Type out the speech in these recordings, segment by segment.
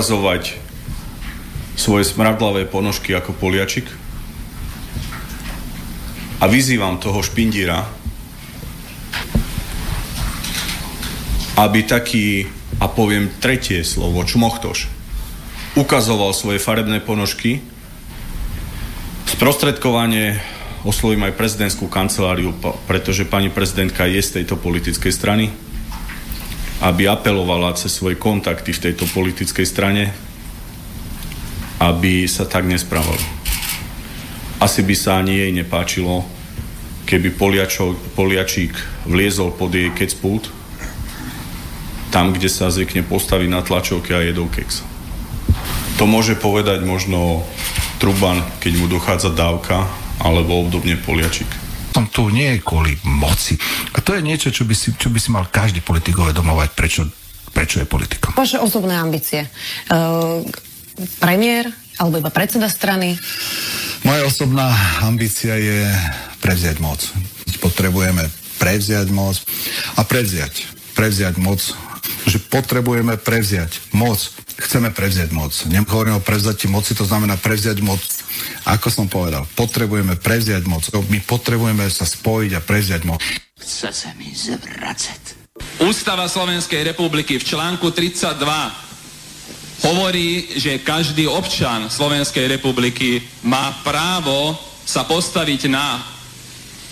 Ukazovať svoje smradlavé ponožky ako poliačik? A vyzývam toho špindíra, aby taký, a poviem tretie slovo, čmochtoš, ukazoval svoje farebné ponožky, sprostredkovanie oslovím aj prezidentskú kanceláriu, pretože pani prezidentka je z tejto politickej strany, aby apelovala cez svoje kontakty v tejto politickej strane, aby sa tak nespravalo. Asi by sa ani jej nepáčilo, keby Poliačo, Poliačík vliezol pod jej kecpult tam, kde sa zvykne postaviť na tlačovke a jedol keks. To môže povedať možno Truban, keď mu dochádza dávka, alebo obdobne Poliačik. Som tu nie je kvôli moci. A to je niečo, čo by si, čo by si mal každý politik uvedomovať, prečo, prečo je politikom. Vaše osobné ambície. Uh, premiér, alebo iba predseda strany? Moja osobná ambícia je prevziať moc. Potrebujeme prevziať moc a prevziať. Prevziať moc že potrebujeme prevziať moc. Chceme prevziať moc. Nehovorím o prevzati moci, to znamená prevziať moc. Ako som povedal, potrebujeme prevziať moc. My potrebujeme sa spojiť a prevziať moc. Chce sa mi zvracať. Ústava Slovenskej republiky v článku 32 hovorí, že každý občan Slovenskej republiky má právo sa postaviť na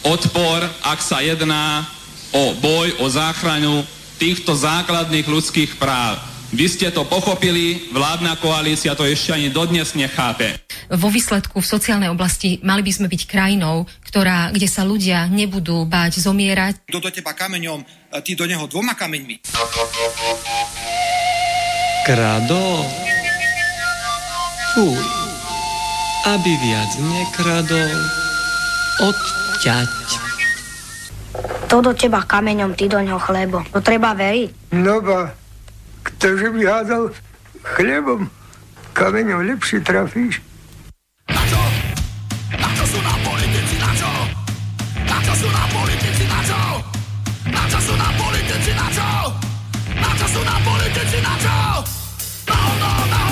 odpor, ak sa jedná o boj, o záchranu týchto základných ľudských práv. Vy ste to pochopili, vládna koalícia to ešte ani dodnes nechápe. Vo výsledku v sociálnej oblasti mali by sme byť krajinou, ktorá, kde sa ľudia nebudú báť zomierať. Kto do teba kameňom, ty do neho dvoma kameňmi. Krado. Fuj. Aby viac nekradol. Odťať. To do teba kameňom, ty do ňoho chlebo. To treba veriť. No ba, ktože by hádal chlebom, kameňom lepšie trafíš. Na čo? Na čo sú nám politici, na čo? Na čo sú nám politici, na čo? Na čo sú nám politici, na čo? Na čo sú nám politici, na čo? No, no, no,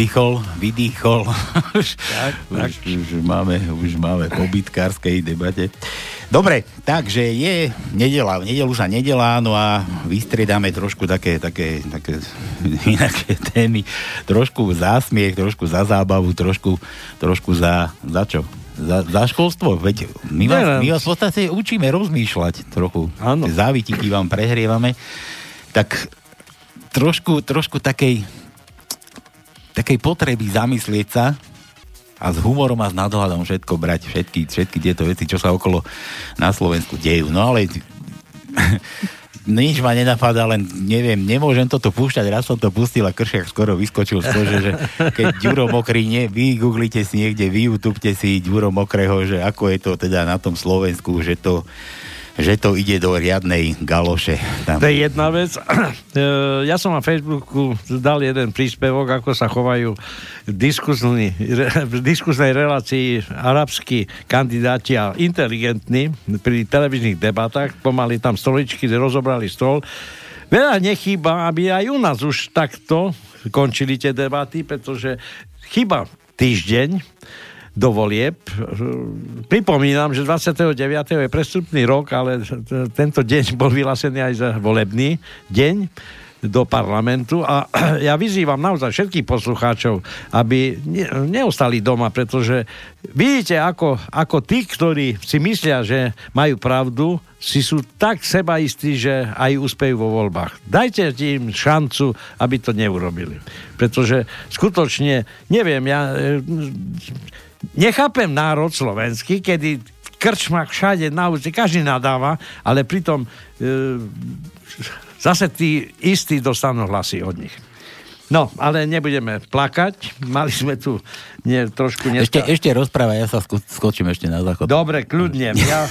hlboko vzdychol, vydýchol. už, tak, tak. Už, už, máme, už máme po bytkárskej debate. Dobre, takže je nedela, nedel už a nedela, no a vystriedáme trošku také, také, také inaké témy, trošku zásmiech, trošku za zábavu, trošku, trošku za, za čo? Za, za školstvo, veď my vás, my vás v podstate učíme rozmýšľať trochu. Áno. Závitiky vám prehrievame. Tak trošku, trošku takej takej potreby zamyslieť sa a s humorom a s nadhľadom všetko brať, všetky, všetky tieto veci, čo sa okolo na Slovensku dejú. No ale nič ma nenapadá, len neviem, nemôžem toto púšťať, raz som to pustil a kršiak skoro vyskočil z kože, že keď Ďuro Mokrý, nie, vy googlite si niekde, vy youtubete si Ďuro Mokrého, že ako je to teda na tom Slovensku, že to že to ide do riadnej galoše. Tam. To je jedna vec. E, ja som na Facebooku dal jeden príspevok, ako sa chovajú v diskusnej, v diskusnej relácii arabskí kandidáti a inteligentní pri televíznych debatách. Pomaly tam stoličky rozobrali stôl. Veľa nechýba, aby aj u nás už takto končili tie debaty, pretože chyba týždeň do volieb. Pripomínam, že 29. je prestupný rok, ale tento deň bol vyhlásený aj za volebný deň do parlamentu a ja vyzývam naozaj všetkých poslucháčov, aby neostali doma, pretože vidíte, ako, ako tí, ktorí si myslia, že majú pravdu, si sú tak sebaistí, že aj úspejú vo voľbách. Dajte im šancu, aby to neurobili. Pretože skutočne, neviem, ja nechápem národ slovenský, kedy v krčmách všade na ulici každý nadáva, ale pritom e, zase tí istí dostanú hlasy od nich. No, ale nebudeme plakať. Mali sme tu nie, trošku dneska... Ešte, ešte rozpráva, ja sa sko- skočím ešte na záchod. Dobre, kľudne. Ja...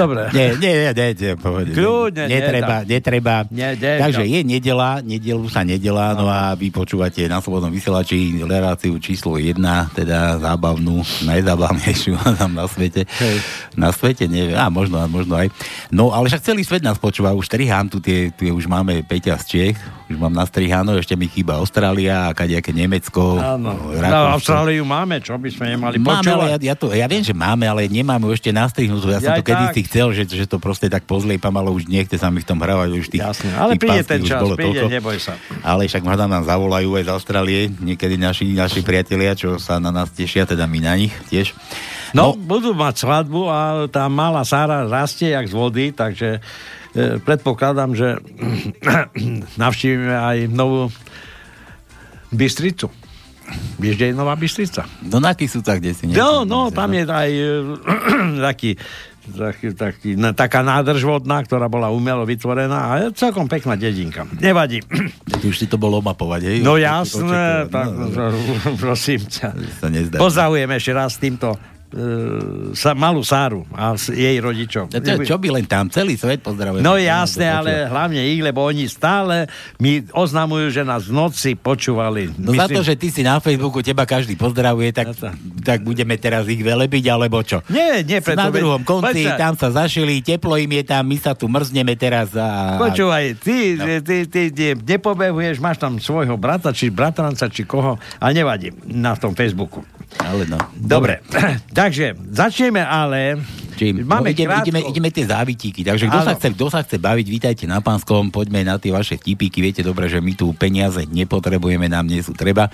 Dobre. Nie, nie, nie, nie, nie povedz. Kľudne, netreba, nedá. netreba. Nie, Takže je nedela, nedelu sa nedela, no a vy počúvate na Slobodnom vysielači reláciu číslo 1, teda zábavnú, najzábavnejšiu tam na svete. Hej. Na svete, neviem, a možno, možno aj. No, ale však celý svet nás počúva, už strihám tu tie, tie už máme Peťa z Čech, už mám nastriháno, ešte mi chýba Austrália a kadejaké Nemecko. Áno, no, Austráliu máme, čo by sme nemali máme, počúvať. Ale ja, ja, to, ja viem, že máme, ale nemáme ešte nastrihnutú. Ja, ja som to kedy si chcel, že, že to proste tak pozliepam, ale už nechce sa mi v tom hravať. Už tých, Jasne, ale tých príde ten čas, príde, toľko. neboj sa. Ale však možno nám zavolajú aj z Austrálie, niekedy naši, naši priatelia, čo sa na nás tešia, teda my na nich tiež. No, no budú mať svadbu a tá malá Sára rastie jak z vody, takže E, predpokladám, že navštívime aj novú Bystricu. Vieš, kde je Nová Bystrica? No na sú tak, kde si No, no, tam je aj e, taký taký, taký, taká nádrž vodná, ktorá bola umelo vytvorená a je celkom pekná dedinka. Nevadí. Ty už si to bolo mapovať, hej? No jasné, tak, no, prosím ťa. Pozdravujem ešte raz týmto sa, malú Sáru a jej rodičov. Ja, to, čo by len tam, celý svet pozdravuje. No jasné, ale hlavne ich, lebo oni stále mi oznamujú, že nás v noci počúvali. No Myslím... za to, že ty si na Facebooku, teba každý pozdravuje, tak, tak budeme teraz ich velebiť, alebo čo? Nie, nie, preto... Na druhom konci, Poča... tam sa zašili, teplo im je tam, my sa tu mrzneme teraz a... Počúvaj, ty, no. ty, ty, ty nepobehuješ, máš tam svojho brata, či bratranca, či koho, a nevadí na tom Facebooku. Ale no. Dobre. Takže, začneme ale... Čím? Máme no, ideme, krátko... ideme, ideme tie závitíky. Takže kto sa, chce, kto sa chce baviť, vítajte na Pánskom, poďme na tie vaše vtipíky. Viete dobre, že my tu peniaze nepotrebujeme, nám nie sú treba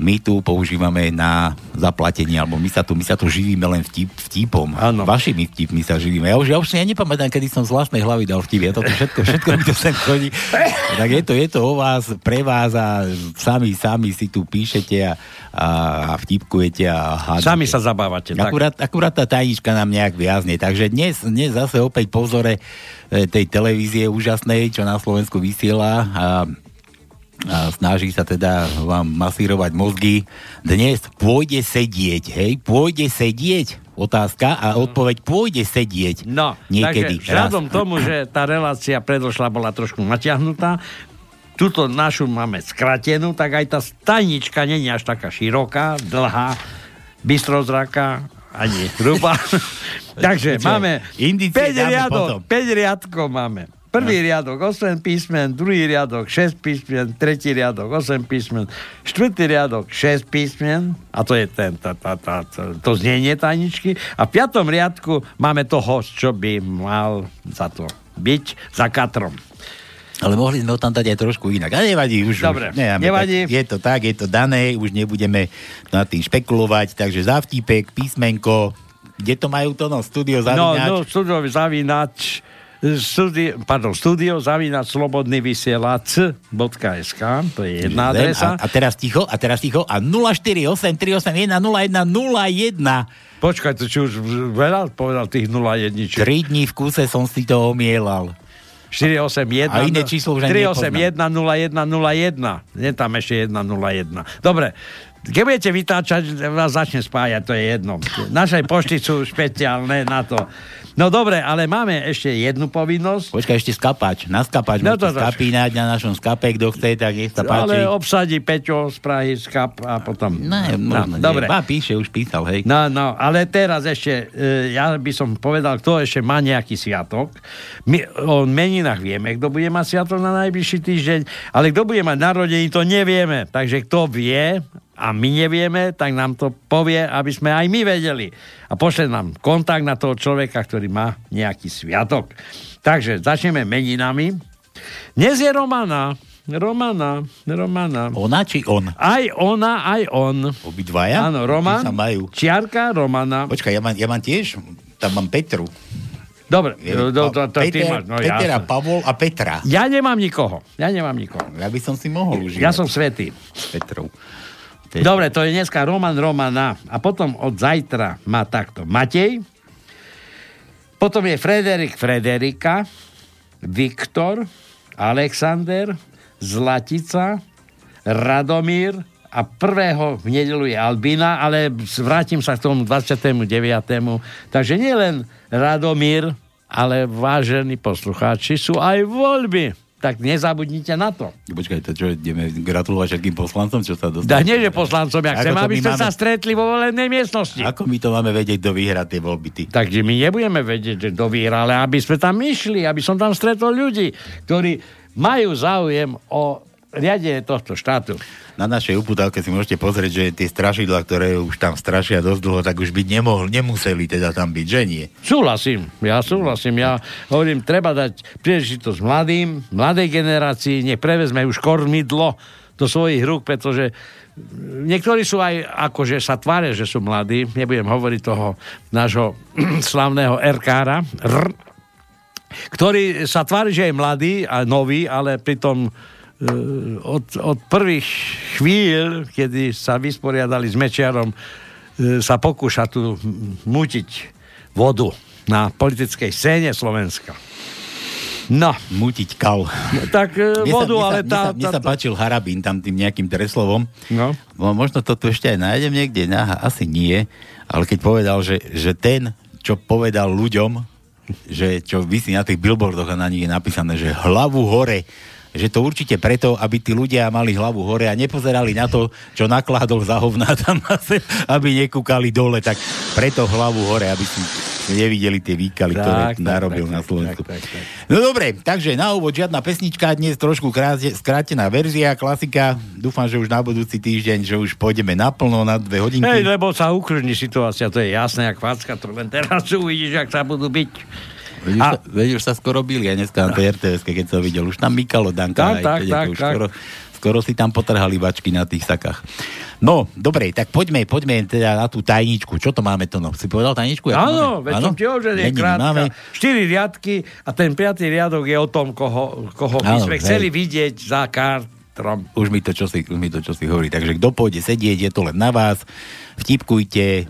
my tu používame na zaplatenie, alebo my sa tu, my sa tu živíme len vtip, vtipom. Ano. Vašimi vtipmi sa živíme. Ja už, ja už si ja nepamätám, kedy som z vlastnej hlavy dal vtip. Ja to všetko, všetko mi to sem chodí. tak je to, je to o vás, pre vás a sami, sami si tu píšete a, a, a vtipkujete a hádate. Sami sa zabávate. Akurát, tak. akurát tá tajnička nám nejak viazne. Takže dnes, dnes zase opäť pozore e, tej televízie úžasnej, čo na Slovensku vysiela a a snaží sa teda vám masírovať mozgy. Dnes pôjde sedieť, hej? Pôjde sedieť? Otázka a odpoveď pôjde sedieť. No, niekedy. Takže vzhľadom tomu, že tá relácia predošla bola trošku natiahnutá, túto našu máme skratenú, tak aj tá stajnička není až taká široká, dlhá, bystrozraká, ani hrubá. Takže máme 5 riadok, 5 riadkov máme. Prvý riadok 8 písmen, druhý riadok 6 písmen, tretí riadok 8 písmen, štvrtý riadok 6 písmen, a to je ten, tá, tá, tá, to znenie tajničky. A v piatom riadku máme toho, čo by mal za to byť za katrom. Ale mohli sme ho tam dať aj trošku inak. A nevadí už. Dobre, už, nevadí. Tak, je to tak, je to dané, už nebudeme nad tým špekulovať. Takže zavtípek, písmenko, kde to majú to? No, studio zavinač. No, no studio zavinač studio, pardon, studio zavínať slobodný vysielač.sk, to je jedna adresa. A, a, teraz ticho, a teraz ticho, a 048 381 0101. Počkaj, to či už veľa povedal tých 01. 3 dní v kúse som si to omielal. 481 A iné číslo už ani 381 0101. Nie tam ešte 101. Dobre, keď budete vytáčať, vás začne spájať, to je jedno. Naše pošty sú špeciálne na to. No dobre, ale máme ešte jednu povinnosť. Počkaj, ešte skapač. Na skapač No no, môžete skapínať na našom skape, kto chce, tak nech sa páči. Ale obsadí Peťo z Prahy, skap a potom... Ne, možno nie. dobre. Ba, píše, už písal, hej. No, no, ale teraz ešte, e, ja by som povedal, kto ešte má nejaký sviatok. My o meninách vieme, kto bude mať sviatok na najbližší týždeň, ale kto bude mať narodení, to nevieme. Takže kto vie a my nevieme, tak nám to povie, aby sme aj my vedeli. A pošle nám kontakt na toho človeka, ktorý má nejaký sviatok. Takže začneme meninami. Dnes je Romana. Romana, Romana. Ona či on? Aj ona, aj on. Obidvaja? Áno, Roman. Sa majú. Čiarka Romana. Počkaj, ja mám, ja mám tiež, tam mám Petru. Dobre, to, to, to, to ty Peter, máš, no Peter a jasné. Pavol a Petra. Ja nemám nikoho. Ja nemám nikoho. Ja by som si mohol užívať. Ja som svetý. Petrov. Dobre, to je dneska Roman Romana. A potom od zajtra má takto Matej. Potom je Frederik Frederika, Viktor, Alexander, Zlatica, Radomír a prvého v nedelu je Albina, ale vrátim sa k tomu 29. Takže nie len Radomír, ale vážení poslucháči, sú aj voľby. Tak nezabudnite na to. Počkaj, to čo, ideme gratulovať všetkým poslancom, čo sa dostali? Da, nie, že poslancom, ja chcem, aby sme máme- sa stretli vo volenej miestnosti. Ako my to máme vedieť, kto vyhrá tie voľby, ty? Takže my nebudeme vedieť, kto vyhrá, ale aby sme tam išli, aby som tam stretol ľudí, ktorí majú záujem o riadenie tohto štátu. Na našej uputávke si môžete pozrieť, že tie strašidla, ktoré už tam strašia dosť dlho, tak už byť nemohol, nemuseli teda tam byť, že nie? Súhlasím, ja súhlasím. Ja hovorím, treba dať príležitosť mladým, mladej generácii, nech prevezme už kormidlo do svojich rúk, pretože niektorí sú aj akože sa tvária, že sú mladí. Nebudem hovoriť toho nášho slavného RKára, R, ktorý sa tvári, že je mladý a nový, ale pritom od, od prvých chvíľ, kedy sa vysporiadali s Mečiarom, e, sa pokúša tu mutiť vodu na politickej scéne Slovenska. No. Mutiť kal. No, tak e, Mne vodu, sa, ale mne tá... mne sa, mne sa tá, páčil Harabín tam tým nejakým treslovom. No. Mo- Možno to tu ešte aj nájdem niekde, nah, asi nie, ale keď povedal, že, že ten, čo povedal ľuďom, že čo vysí na tých billboardoch a na nich je napísané, že hlavu hore, že to určite preto, aby tí ľudia mali hlavu hore a nepozerali na to, čo nakládol za hovná tam aby nekúkali dole, tak preto hlavu hore, aby si nevideli tie výkaly, ktoré Tak, tak, narobil tak, na tak, Slovensku. tak, tak, tak. No dobre, takže na úvod žiadna pesnička, dnes trošku kráte, skrátená verzia, klasika. Dúfam, že už na budúci týždeň, že už pôjdeme naplno na dve hodinky. Hej, lebo sa ukludní situácia, to je jasné, jak facka, to len teraz uvidíš, jak sa budú byť. Veď už, A- sa, veď už sa skoro bili aj dneska na tej RTS, keď som videl. Už tam Mikalo Danka. Tak, aj tak, teď, tak, už tak. Skoro, skoro si tam potrhali bačky na tých sakách. No, dobre, tak poďme, poďme teda na tú tajničku. Čo to máme to? No? Si povedal tajničku? Áno, veď som ti že je krátka. Máme. Štyri riadky a ten piatý riadok je o tom, koho, koho Áno, sme hej. chceli vidieť za kartrom. Už mi to čo si, už mi to čo si hovorí. Takže kto pôjde sedieť, je to len na vás. Vtipkujte,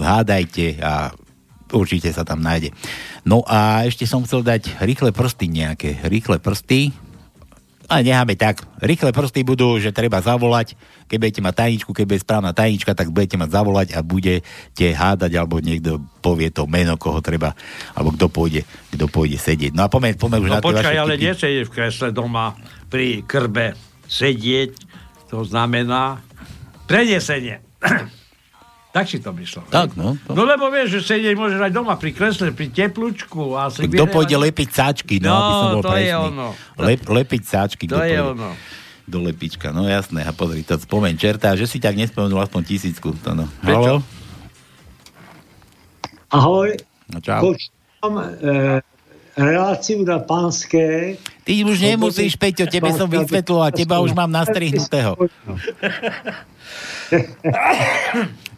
hádajte a určite sa tam nájde. No a ešte som chcel dať rýchle prsty nejaké. Rýchle prsty. A necháme tak. Rýchle prsty budú, že treba zavolať. Keď budete mať tajničku, keď bude správna tajnička, tak budete mať zavolať a budete hádať, alebo niekto povie to meno, koho treba, alebo kto pôjde, kto pôjde sedieť. No a poďme, poďme už No na počkaj, ale vtipy. nesedieť v kresle doma pri krbe. Sedieť, to znamená prenesenie. Tak si to myslel. Tak, no. No lebo vieš, že sedieť môžeš aj doma pri kresle, pri teplúčku. A si Kto pôjde lepiť sáčky, no, No, aby som bol to je presný. ono. Lep, lepiť sáčky, To je pôjde ono. do lepička. No jasné, a pozri, to spomeň čerta, že si tak nespomenul aspoň tisícku. To no. Prečo? Haló? Ahoj, No čau. počúvam e, reláciu na pánske. Ty už nemusíš, Peťo, tebe som vysvetloval, teba už mám nastrihnutého.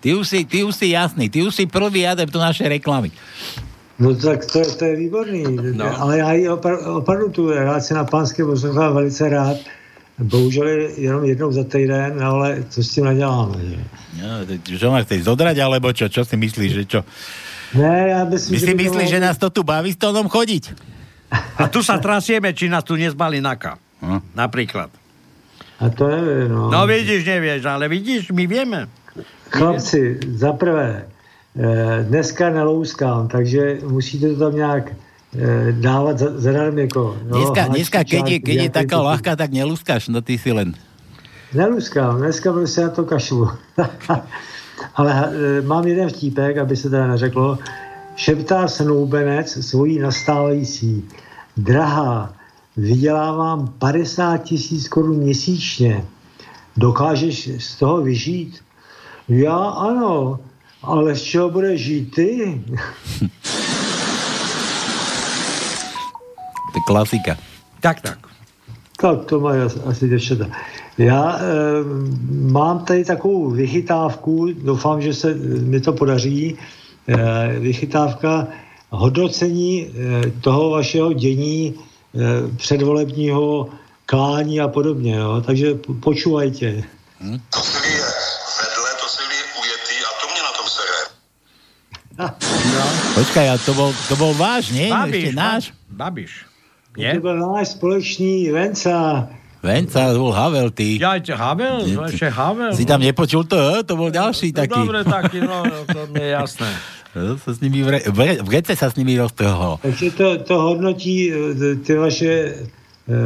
Ty už si, ty už si jasný, ty už si prvý adept do našej reklamy. No tak to, to je výborný, no. ale já ji opravdu tu relaci na pánské poslouchám velice rád. Bohužel je jenom jednou za týden, no ale co s tím naděláme. Že? No, to- čo ma chceš zodrať, alebo čo? Čo si myslíš, že čo? Ne, já myslím, My si myslíš, že nás to tu baví s tónom chodiť? A tu sa trasieme, či nás tu nezbali naka. Hm? Napríklad. A to neviem, no. No vidíš, nevieš, ale vidíš, my vieme. Chlapci, za prvé, eh, dneska nelouskám, takže musíte to tam nějak dávat za- zadarmo jako... no, Dneska, dneska keď, je, keď je taká ľahká, tak nelúskaš, no ty si len... Neluskám, dneska prostě na to kašlu. Ale eh, mám jeden vtípek, aby se teda neřeklo. Šeptá snoubenec svojí nastávající. Drahá, vydělávám 50 tisíc korun měsíčně. Dokážeš z toho vyžít? Já ano, ale z čeho budeš žít ty? To je klasika. Tak, tak. Tak to mají asi, asi děvčata. Já e, mám tady takovou vychytávku, doufám, že se mi to podaří, e, vychytávka hodnocení e, toho vašeho dění e, předvolebního klání a podobně. Jo? Takže po- počúvajte. Počkaj, a to bol, to bol váš, nie? Babiš, Ešte náš? Babiš. To byl náš společný Venca. Venca, to bol Havel, ty. Ja, čo, Havel? No, ešte Havel. Si tam nepočul to? To bol ďalší taký. Dobre, taký, no, no, to mi je jasné. No, sa s nimi v, re, v, re, v rece sa s nimi roztrhol. Takže to, to hodnotí eh, ty vaše e,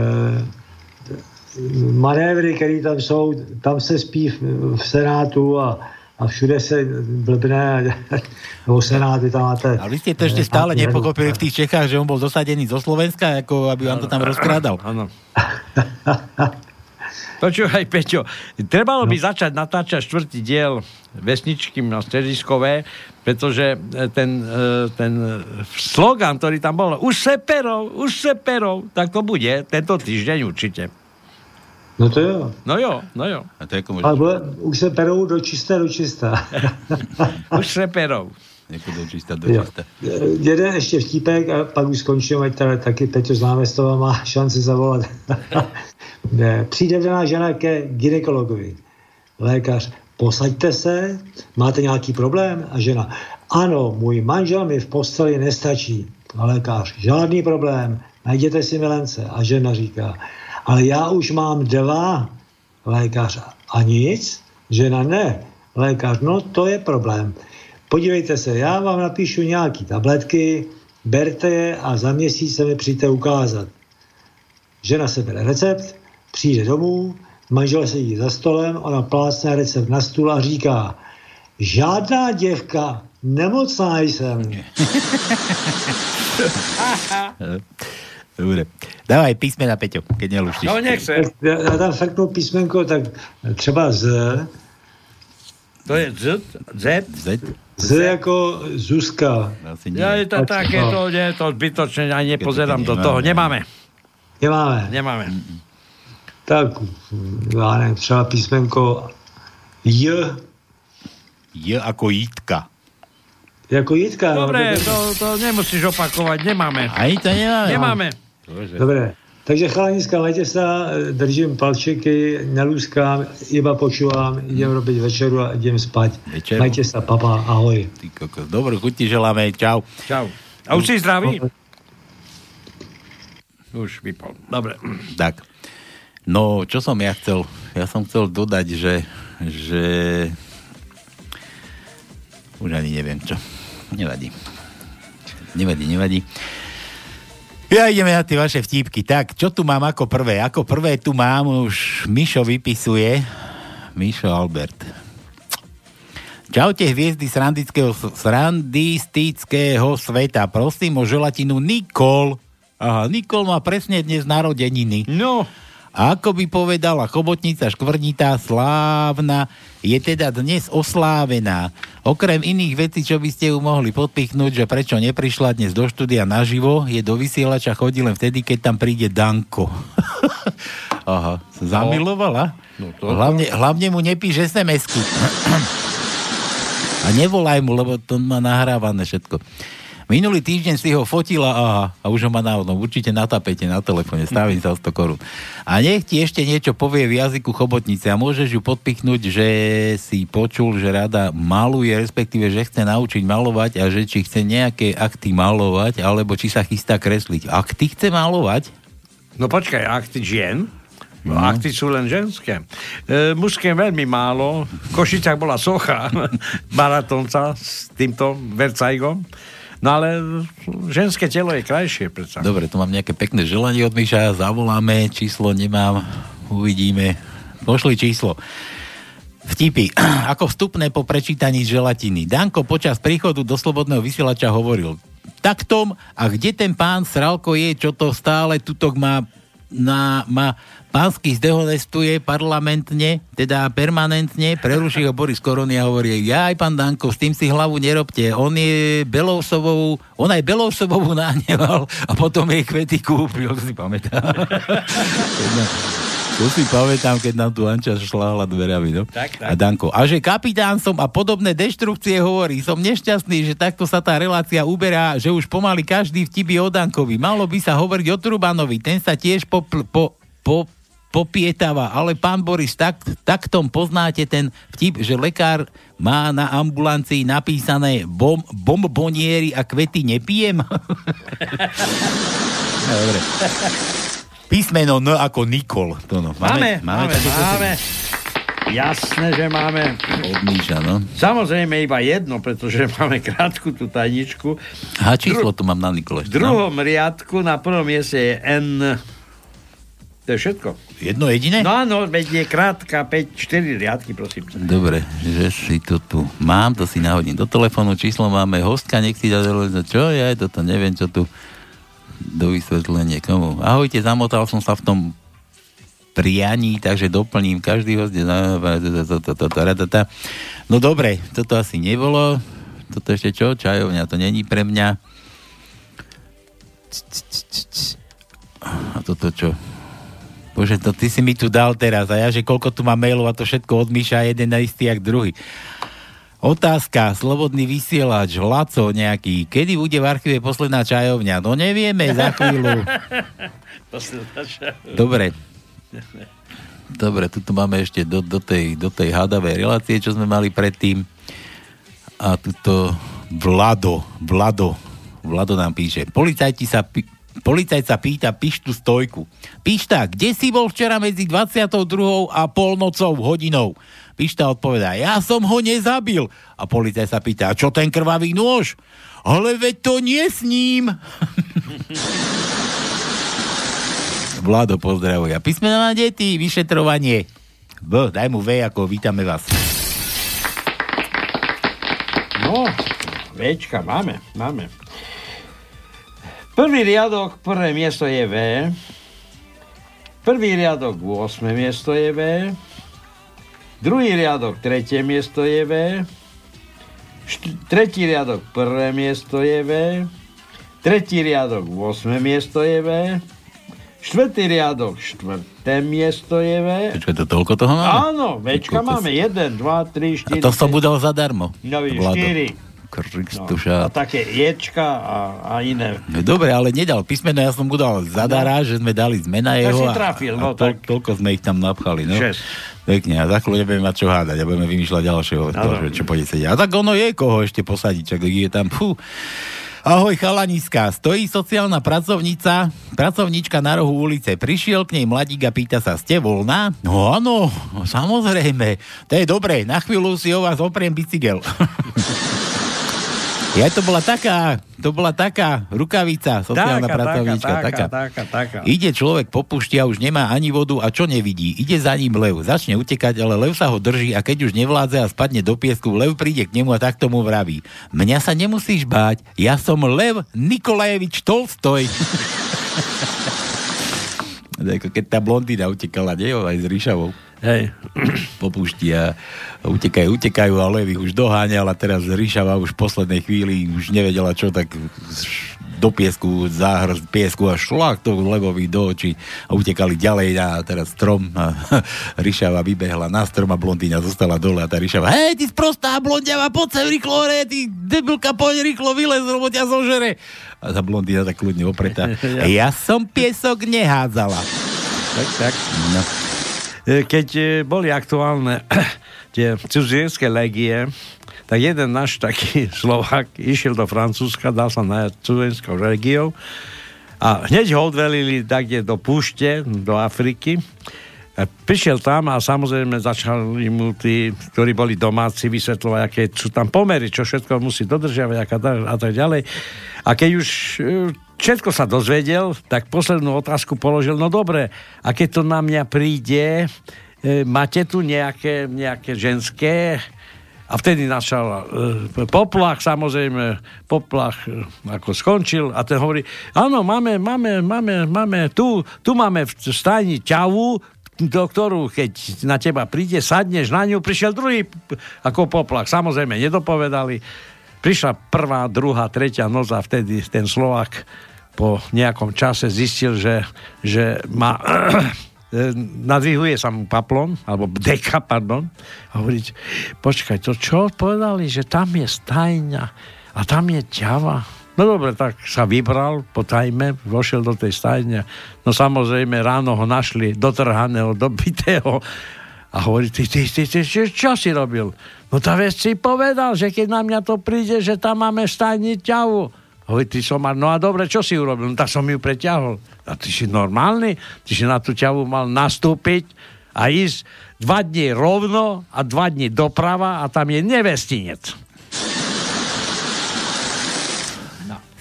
manévry, které tam jsou, tam se spí v, v Senátu a, a všude se blbne, nebo Senát, vy tam máte... A vy ste to ešte stále nepochopili v tých Čechách, že on bol dosadený zo Slovenska, ako aby vám to tam rozkrádal. Áno. Počúvaj, Peťo, trebalo by začať natáčať štvrtý diel vesničky na strediskové, pretože e, ten, e, ten slogan, ktorý tam bol, už se perov, už se perov, tak to bude tento týždeň určite. No to jo. No jo, no jo. A to je ako Ale bude, už se perou do čisté, do čistá. Už se perov. Jako do čista, do Jo. čista. Jeden ještě vtípek a pak už skončím, ať tady taky Peťo z námestova má šanci zavolat. Přijde daná žena ke ginekologovi. Lékař, posaďte se, máte nějaký problém? A žena, ano, můj manžel mi v posteli nestačí. A lékař, žádný problém, najděte si milence. A žena říká, ale já už mám dva. Lékař, a nic? Žena, ne. Lékař, no to je problém. Podívejte se, já vám napíšu nějaký tabletky, berte je a za měsíc se mi přijďte ukázat. Žena se bere recept, přijde domů, manžel sedí za stolem, ona plácne recept na stůl a říká, žádná děvka, nemocná jsem. Dobre. Dávaj písmena, Peťo, keď nelúštiš. No nech se. Já, já tam frknu písmenko, tak třeba z, To je Z, Z. Z. z jako Zuzka. Asi Ja je to také, to nie, to zbytočne, ani nepozerám do toho. Nemáme. Nemáme. Nemáme. Tak, já nevím, třeba písmenko J, J ako Jitka. jako Jitka. no, Dobre, to- to, to nemusíš opakovať, nemáme. Ani to nemáme. Nemáme. Dobré. Takže chalaniska, majte sa, držím palčeky, nelúskám, iba počúvam, idem robiť večeru a idem spať. Večeru? Majte sa, papa, ahoj. Ty kokos. Dobrú chuť ti želáme, čau. Čau. A už si zdravý? Už vypol. Dobre. Tak. No, čo som ja chcel? Ja som chcel dodať, že, že... Už ani neviem čo. Nevadí. Nevadí, nevadí. Ja ideme na tie vaše vtípky. Tak, čo tu mám ako prvé? Ako prvé tu mám, už Mišo vypisuje. Mišo Albert. Čaute hviezdy srandického, srandistického sveta. Prosím o želatinu Nikol. Aha, Nikol má presne dnes narodeniny. No. A ako by povedala chobotnica škvrnitá slávna, je teda dnes oslávená. Okrem iných vecí, čo by ste ju mohli podpichnúť, že prečo neprišla dnes do štúdia naživo, je do vysielača chodí len vtedy, keď tam príde Danko. Aha, sa zamilovala? No to- hlavne, hlavne mu nepíš SMS-ky. A nevolaj mu, lebo to má nahrávané všetko. Minulý týždeň si ho fotila aha, a už ho má na no, určite na tapete, na telefóne, stavím sa o 100 korún. A nech ti ešte niečo povie v jazyku chobotnice a môžeš ju podpichnúť, že si počul, že rada maluje, respektíve, že chce naučiť malovať a že či chce nejaké akty malovať, alebo či sa chystá kresliť. Akty chce malovať? No počkaj, akty žien? No. Akty sú len ženské. E, mužské veľmi málo. V Košicách bola socha maratónca s týmto Vercajgom. No ale ženské telo je krajšie predsa. Dobre, tu mám nejaké pekné želanie od Miša, zavoláme, číslo nemám, uvidíme. Pošli číslo. Vtipy. Ako vstupné po prečítaní želatiny. Danko počas príchodu do Slobodného vysielača hovoril taktom a kde ten pán Sralko je, čo to stále tutok má na, má pánsky zdehonestuje parlamentne, teda permanentne, preruší ho Boris Korony a hovorí, ja aj pán Danko, s tým si hlavu nerobte, on je Belousovou, on aj Belousovou nahneval a potom jej kvety kúpil, si pamätá. To si pamätám, keď nám tu Anča šláhla dverami, no? Tak, tak. A Danko. A že kapitán som a podobné deštrukcie hovorí. Som nešťastný, že takto sa tá relácia uberá, že už pomaly každý vtip je o Dankovi. Malo by sa hovoriť o Trubanovi. Ten sa tiež po, po, po, popietáva. Ale pán Boris, tak, taktom poznáte ten vtip, že lekár má na ambulancii napísané bom, bombonieri a kvety nepijem? Dobre. Písmeno N ako Nikol. To no. Máme, máme, také máme. Jasné, že máme. Od Míša, no. Samozrejme iba jedno, pretože máme krátku tú tajničku. A číslo tu mám na Nikole. V druhom riadku na prvom mieste je N. To je všetko. Jedno jediné? No áno, veď je krátka, 5, 4 riadky, prosím. Dobre, že si to tu mám, to si nahodím do telefónu, číslo máme, hostka, nech si dá čo je, toto neviem, čo tu do vysvetlenie komu. Ahojte, zamotal som sa v tom prianí, takže doplním každý host. No dobre, toto asi nebolo. Toto ešte čo? Čajovňa, to není pre mňa. A toto čo? Bože, to ty si mi tu dal teraz a ja, že koľko tu mám mailov a to všetko od Miša jeden na istý jak druhý. Otázka, slobodný vysielač, Laco nejaký. Kedy bude v archíve posledná čajovňa? No nevieme, za chvíľu. Dobre. Dobre, tu máme ešte do, do, tej, do tej hádavej relácie, čo sme mali predtým. A tuto Vlado, Vlado, Vlado nám píše. Policajti sa, pi- policajt sa pýta Pištu stojku. Pišta, kde si bol včera medzi 22. a polnocou hodinou? Pišta odpovedá, ja som ho nezabil. A policajt sa pýta, a čo ten krvavý nôž? Ale veď to nie s ním. Vlado pozdravuje. Písmena na deti, vyšetrovanie. V, daj mu V, ako vítame vás. No, Včka, máme, máme. Prvý riadok, prvé miesto je V. Prvý riadok, 8. miesto je V. Druhý riadok, tretie miesto je V. Št- tretí riadok, prvé miesto je V. Tretí riadok, 8. miesto je V. Štvrtý riadok, štvrté miesto je V. Počkaj, to toľko toho máme? Áno, Včka máme 1, 2, 3, 4, A to som mu dal zadarmo. No, vidíš, Vlado. 4. Kristuša. A také ječka a, a iné. No dobre, ale nedal písmeno, ja som mu dal zadara, že sme dali zmena Tak jeho si a, trafil, a no to, tak. toľko sme ich tam napchali. No. Šesť. Pekne, a za chvíľu nebudeme mať čo hádať a budeme vymýšľať ďalšieho, to, že čo pôjde sedieť. A tak ono je koho ešte posadiť, čak je tam, fú. Ahoj chalaniska, stojí sociálna pracovnica, pracovníčka na rohu ulice. Prišiel k nej mladík a pýta sa, ste voľná? No áno, samozrejme. To je dobré, na chvíľu si o vás opriem bicykel. Ja to bola taká, to bola taká rukavica, sociálna Taká, pracovníčka. taká, taká, taká, taká. Ide človek po pušti a už nemá ani vodu a čo nevidí? Ide za ním lev. Začne utekať, ale lev sa ho drží a keď už nevládze a spadne do piesku, lev príde k nemu a takto mu vraví. Mňa sa nemusíš báť, ja som Lev Nikolajevič Tolstoj. Ako keď tá blondína utekala, nie? Aj s Ríšavou. Hej. Po pušti a utekajú, utekajú a Lev ich už doháňal a teraz Ríšava už v poslednej chvíli už nevedela čo, tak do piesku, záhrz piesku a šlak to levovi do očí a utekali ďalej a teraz strom a Ríšava vybehla na strom a blondína zostala dole a tá Ríšava, hej, ty sprostá blondiava, poď sem rýchlo hore, ty debilka, poď rýchlo vylez, lebo ťa zožere. A tá blondína tak kľudne opretá. ja som piesok nehádzala. Tak, tak. No. E, Keď e, boli aktuálne tie cudzienské legie, tak jeden náš taký Slovak išiel do Francúzska, dal sa na cudzienskou legiou a hneď ho odvelili takde do púšte, do Afriky. A prišiel tam a samozrejme začali mu tí, ktorí boli domáci, vysvetľovať, aké sú tam pomery, čo všetko musí dodržiavať a tak ďalej. A keď už e, všetko sa dozvedel, tak poslednú otázku položil, no dobre, a keď to na mňa príde, e, máte tu nejaké, nejaké ženské a vtedy načal e, poplach, samozrejme, poplach e, ako skončil a ten hovorí, áno, máme, máme, máme, máme, tu, tu máme v stajni ťavu, do ktorú, keď na teba príde, sadneš na ňu, prišiel druhý ako poplach. Samozrejme, nedopovedali. Prišla prvá, druhá, tretia noc a vtedy ten Slovak po nejakom čase zistil, že, že má nadvihuje sa mu paplon, alebo deka, pardon, a hovorí, počkaj, to čo povedali, že tam je stajňa a tam je ťava. No dobre, tak sa vybral po tajme, vošiel do tej stajne. No samozrejme, ráno ho našli dotrhaného, dobitého. A hovorí, ty, ty, ty, ty čo, čo si robil? No tá vec si povedal, že keď na mňa to príde, že tam máme stajni ťavu. Hovorí, ty som mal, no a dobre, čo si urobil? No tak som ju preťahol. A ty si normálny? Ty si na tú ťavu mal nastúpiť a ísť dva dní rovno a dva dní doprava a tam je nevestinec.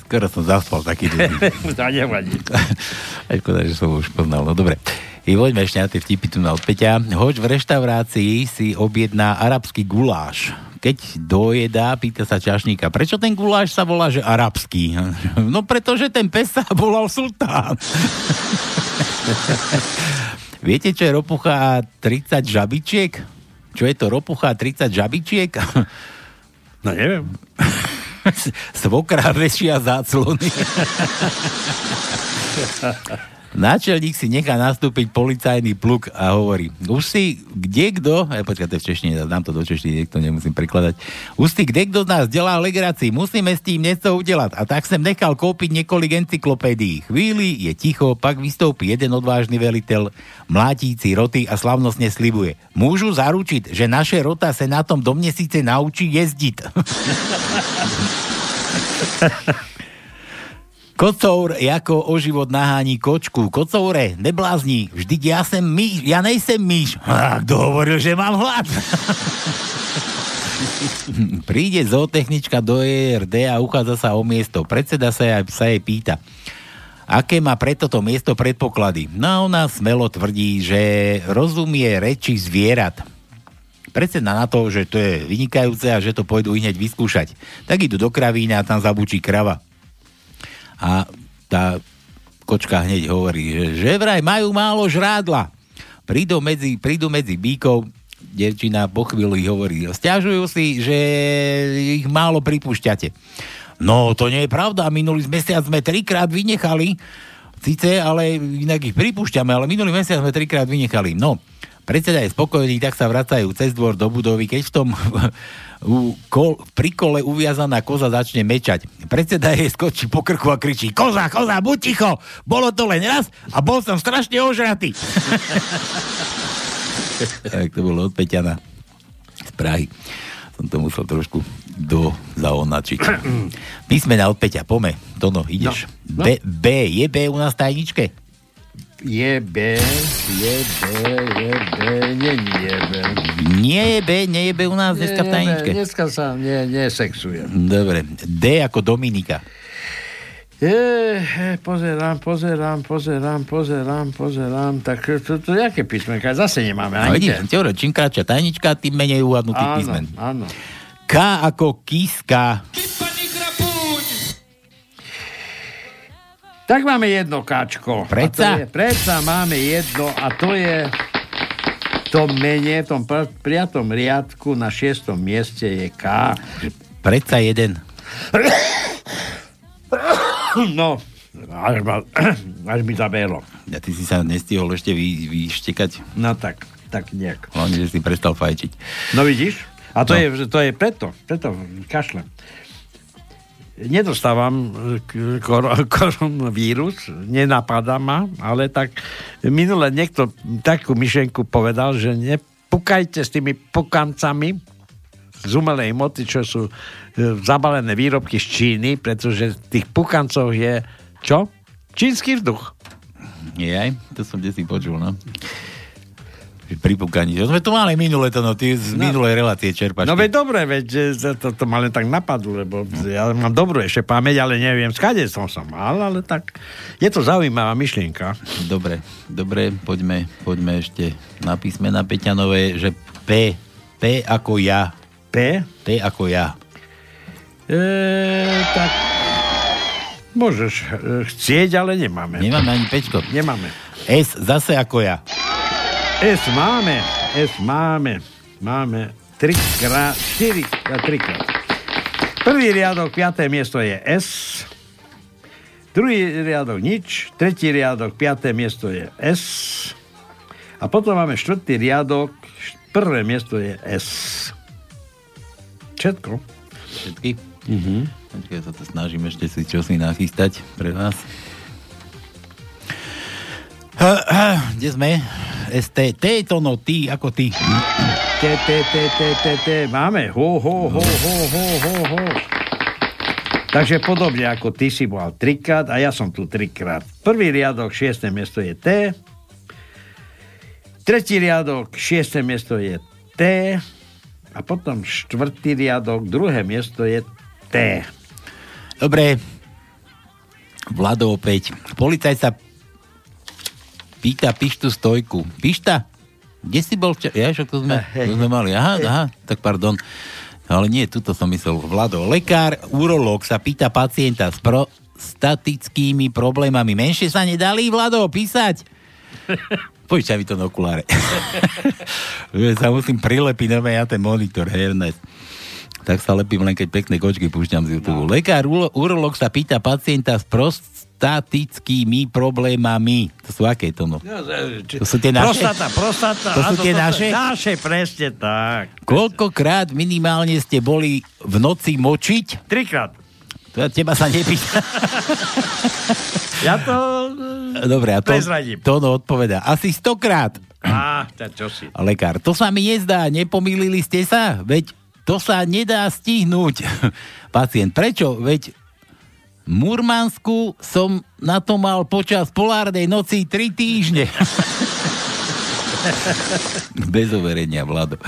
Skoro som zaspal taký dlhý. to nevadí. Aj škoda, že som už poznal. No dobre. I poďme ešte na tie vtipy tu na odpäťa. Hoď v reštaurácii si objedná arabský guláš. Keď dojedá, pýta sa čašníka, prečo ten guláš sa volá, že arabský? No pretože ten pes sa volal sultán. Viete, čo je ropucha a 30 žabičiek? Čo je to ropucha a 30 žabičiek? No neviem. Svokra väčšia záclony. Náčelník si nechá nastúpiť policajný pluk a hovorí, už si kde kto, aj počkaj, to je v češtine, dám to do češtiny, to nemusím prekladať, už si kde kto z nás delá legraci, musíme s tým niečo udelať. A tak som nechal kúpiť niekoľko encyklopédií. Chvíli je ticho, pak vystoupí jeden odvážny veliteľ, mlátíci roty a slavnostne slibuje. Môžu zaručiť, že naše rota sa na tom do měsíce naučí jezdiť. Kocour jako o život nahání kočku. Kocoure, neblázni, vždyť ja sem myš, ja nejsem myš. A kto hovoril, že mám hlad? Príde zootechnička do ERD a uchádza sa o miesto. Predseda sa, sa jej pýta, aké má pre toto miesto predpoklady. No ona smelo tvrdí, že rozumie reči zvierat. Predseda na to, že to je vynikajúce a že to pôjdu hneď vyskúšať. Tak idú do kravína a tam zabučí krava. A tá kočka hneď hovorí, že, že vraj majú málo žrádla. Prídu medzi, prídu medzi bíkov, devčina po chvíli hovorí, stiažujú si, že ich málo pripúšťate. No, to nie je pravda, minulý mesiac sme trikrát vynechali, síce, ale inak ich pripúšťame, ale minulý mesiac sme trikrát vynechali. No, predseda je spokojný, tak sa vracajú cez dvor do budovy, keď v tom u, kol, pri kole uviazaná koza začne mečať. Predseda jej skočí po krku a kričí Koza, koza, buď ticho! Bolo to len raz a bol som strašne ožratý. tak to bolo od Peťana z Prahy. Som to musel trošku do zaonačiť. Písmena od Peťa, pome. Tono, ideš. No, no. B, B, je B u nás tajničke? Je B, je B, je B, nie, nie je B. Nie je B, nie je B u nás dneska v tajničke. Nie, dneska sa nie, nesexujem. Dobre, D ako Dominika. Je, pozerám, pozerám, pozerám, pozerám, pozerám. Tak to, to, to jaké písmenka? Zase nemáme No ani vidíš, ten. teore, čím kratšia tajnička, tým menej uhadnutých písmen. áno. K ako kiska. Tak máme jedno káčko. Predsa? To je, predsa máme jedno a to je v tom mene, v tom pr- priatom riadku na šiestom mieste je K. Predsa jeden. No, až, ma, až mi zabelo. A ty si sa nestihol ešte vy, vyštekať? No tak, tak nejak. Hlavne, že si prestal fajčiť. No vidíš? A to, No. je, to je preto, preto kašlem. Nedostávam e, k- kor- koronavírus, nenapadá ma, ale tak minule niekto takú myšlenku povedal, že nepukajte s tými pukancami z umelej moty, čo sú e, zabalené výrobky z Číny, pretože tých pukancov je čo? Čínsky vzduch. Nie? To som kde si počul, no. Pri pukaní. To sme tu mali minule to, no, ty z No. minulej relácie čerpaš. No veď dobre, veď to, to ma len tak napadlo, lebo ja mám dobrú ešte pamäť, ale neviem, skade som sa mal, ale tak je to zaujímavá myšlienka. Dobre, dobre, poďme, poďme ešte na písmena Peťanové, že P, P ako ja. P? P ako ja. E, tak môžeš e, chcieť, ale nemáme. Nemáme ani Pečko. Nemáme. S zase ako ja. S máme, S máme, máme trikrát, štyri, a trikrát. Prvý riadok, piaté miesto je S, druhý riadok nič, tretí riadok, piaté miesto je S a potom máme štvrtý riadok, prvé miesto je S. Všetko. Všetky? Mhm. Počkaj, sa to snažím ešte si čosi nachystať pre vás. Kde sme? ST, T to no, ty, ako ty. T, T, T, T, T, T, máme. Ho, ho, ho, ho, ho, ho, ho. Takže podobne ako ty si bol trikrát a ja som tu trikrát. Prvý riadok, šiesté miesto je T. Tretí riadok, šiesté miesto je T. A potom štvrtý riadok, druhé miesto je T. Dobre. Vlado opäť. Policaj sa pýta Pištu stojku. Pišta, kde si bol včera? Ja, však to sme, to sme mali. Aha, aha, tak pardon. Ale nie, tuto som myslel. Vlado, lekár, urológ sa pýta pacienta s prostatickými problémami. Menšie sa nedali, Vlado, písať? Požičaj mi to na okuláre. Sa musím prilepiť na ja ten monitor, Ernest. Tak sa lepím len keď pekné kočky púšťam z YouTube. No. Lekár, urológ sa pýta pacienta s prostatickými problémami. To sú aké to no? To sú tie naše? Prostata, prostata. To sú tie naše? Naše, presne tak. Koľkokrát minimálne ste boli v noci močiť? Trikrát. To ja teba sa nepýta. Ja to... Dobre, a to, Prezradím. to no odpoveda. Asi stokrát. Á, čo si. Lekár, to sa mi nezdá, nepomýlili ste sa? Veď to sa nedá stihnúť. Pacient, prečo? Veď Murmansku som na to mal počas polárnej noci 3 týždne. Bez overenia, Vlado.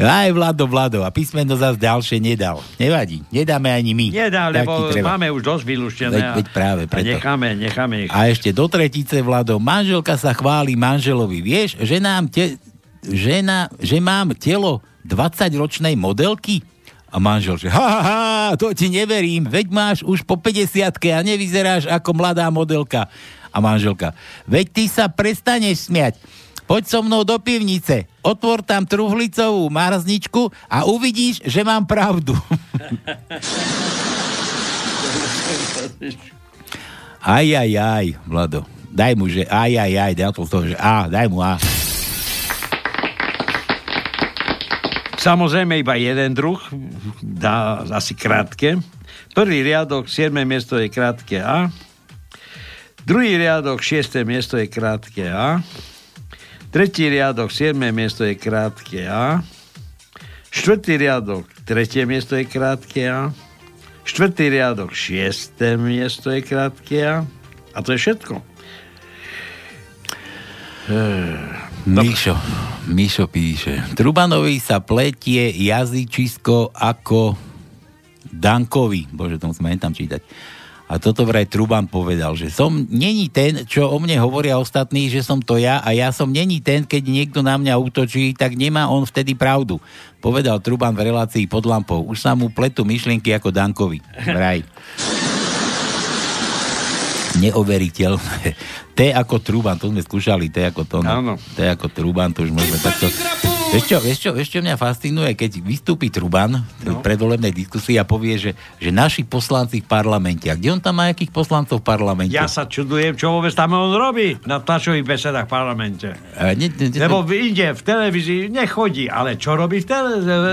Aj Vlado, Vlado. A písmeno zase ďalšie nedal. Nevadí. Nedáme ani my. Nedá, lebo treba. máme už dosť vylúštené. Veď, a- veď práve a preto. necháme, necháme ich. A ešte do tretice, Vlado, manželka sa chváli manželovi. Vieš, že, nám te, žena, že mám telo 20-ročnej modelky? A manžel, že ha, ha, ha, to ti neverím, veď máš už po 50 a nevyzeráš ako mladá modelka. A manželka, veď ty sa prestaneš smiať. Poď so mnou do pivnice, otvor tam truhlicovú marzničku a uvidíš, že mám pravdu. Aj, aj, aj, Vlado. Daj mu, že aj, aj, aj, daj to že A, daj mu A. Samozrejme iba jeden druh, dá asi krátke. Prvý riadok, 7. miesto je krátke A. Druhý riadok, 6. miesto je krátke A. Tretí riadok, 7. miesto je krátke A. Štvrtý riadok, tretie miesto je krátke A. Štvrtý riadok, 6. miesto je krátke A. A to je všetko. Mišo, Mišo píše. Trubanovi sa pletie jazyčisko ako Dankovi. Bože, to musím aj tam čítať. A toto vraj Truban povedal, že som není ten, čo o mne hovoria ostatní, že som to ja a ja som není ten, keď niekto na mňa útočí, tak nemá on vtedy pravdu. Povedal Truban v relácii pod lampou. Už sa mu pletu myšlienky ako Dankovi. Vraj. Neoveriteľné. T ako Truban, to sme skúšali, T ako to. Áno. T ako Truban, to už môžeme takto... Vieš čo, vieš čo, vieš čo mňa fascinuje, keď vystúpi Truban v No. predvolebnej diskusii a povie, že, že naši poslanci v parlamente. A kde on tam má akých poslancov v parlamente? Ja sa čudujem, čo vôbec tam on robí na tlačových besedách v parlamente. A ne, ne, ne, Lebo v inde, v televízii nechodí, ale čo robí v, tele,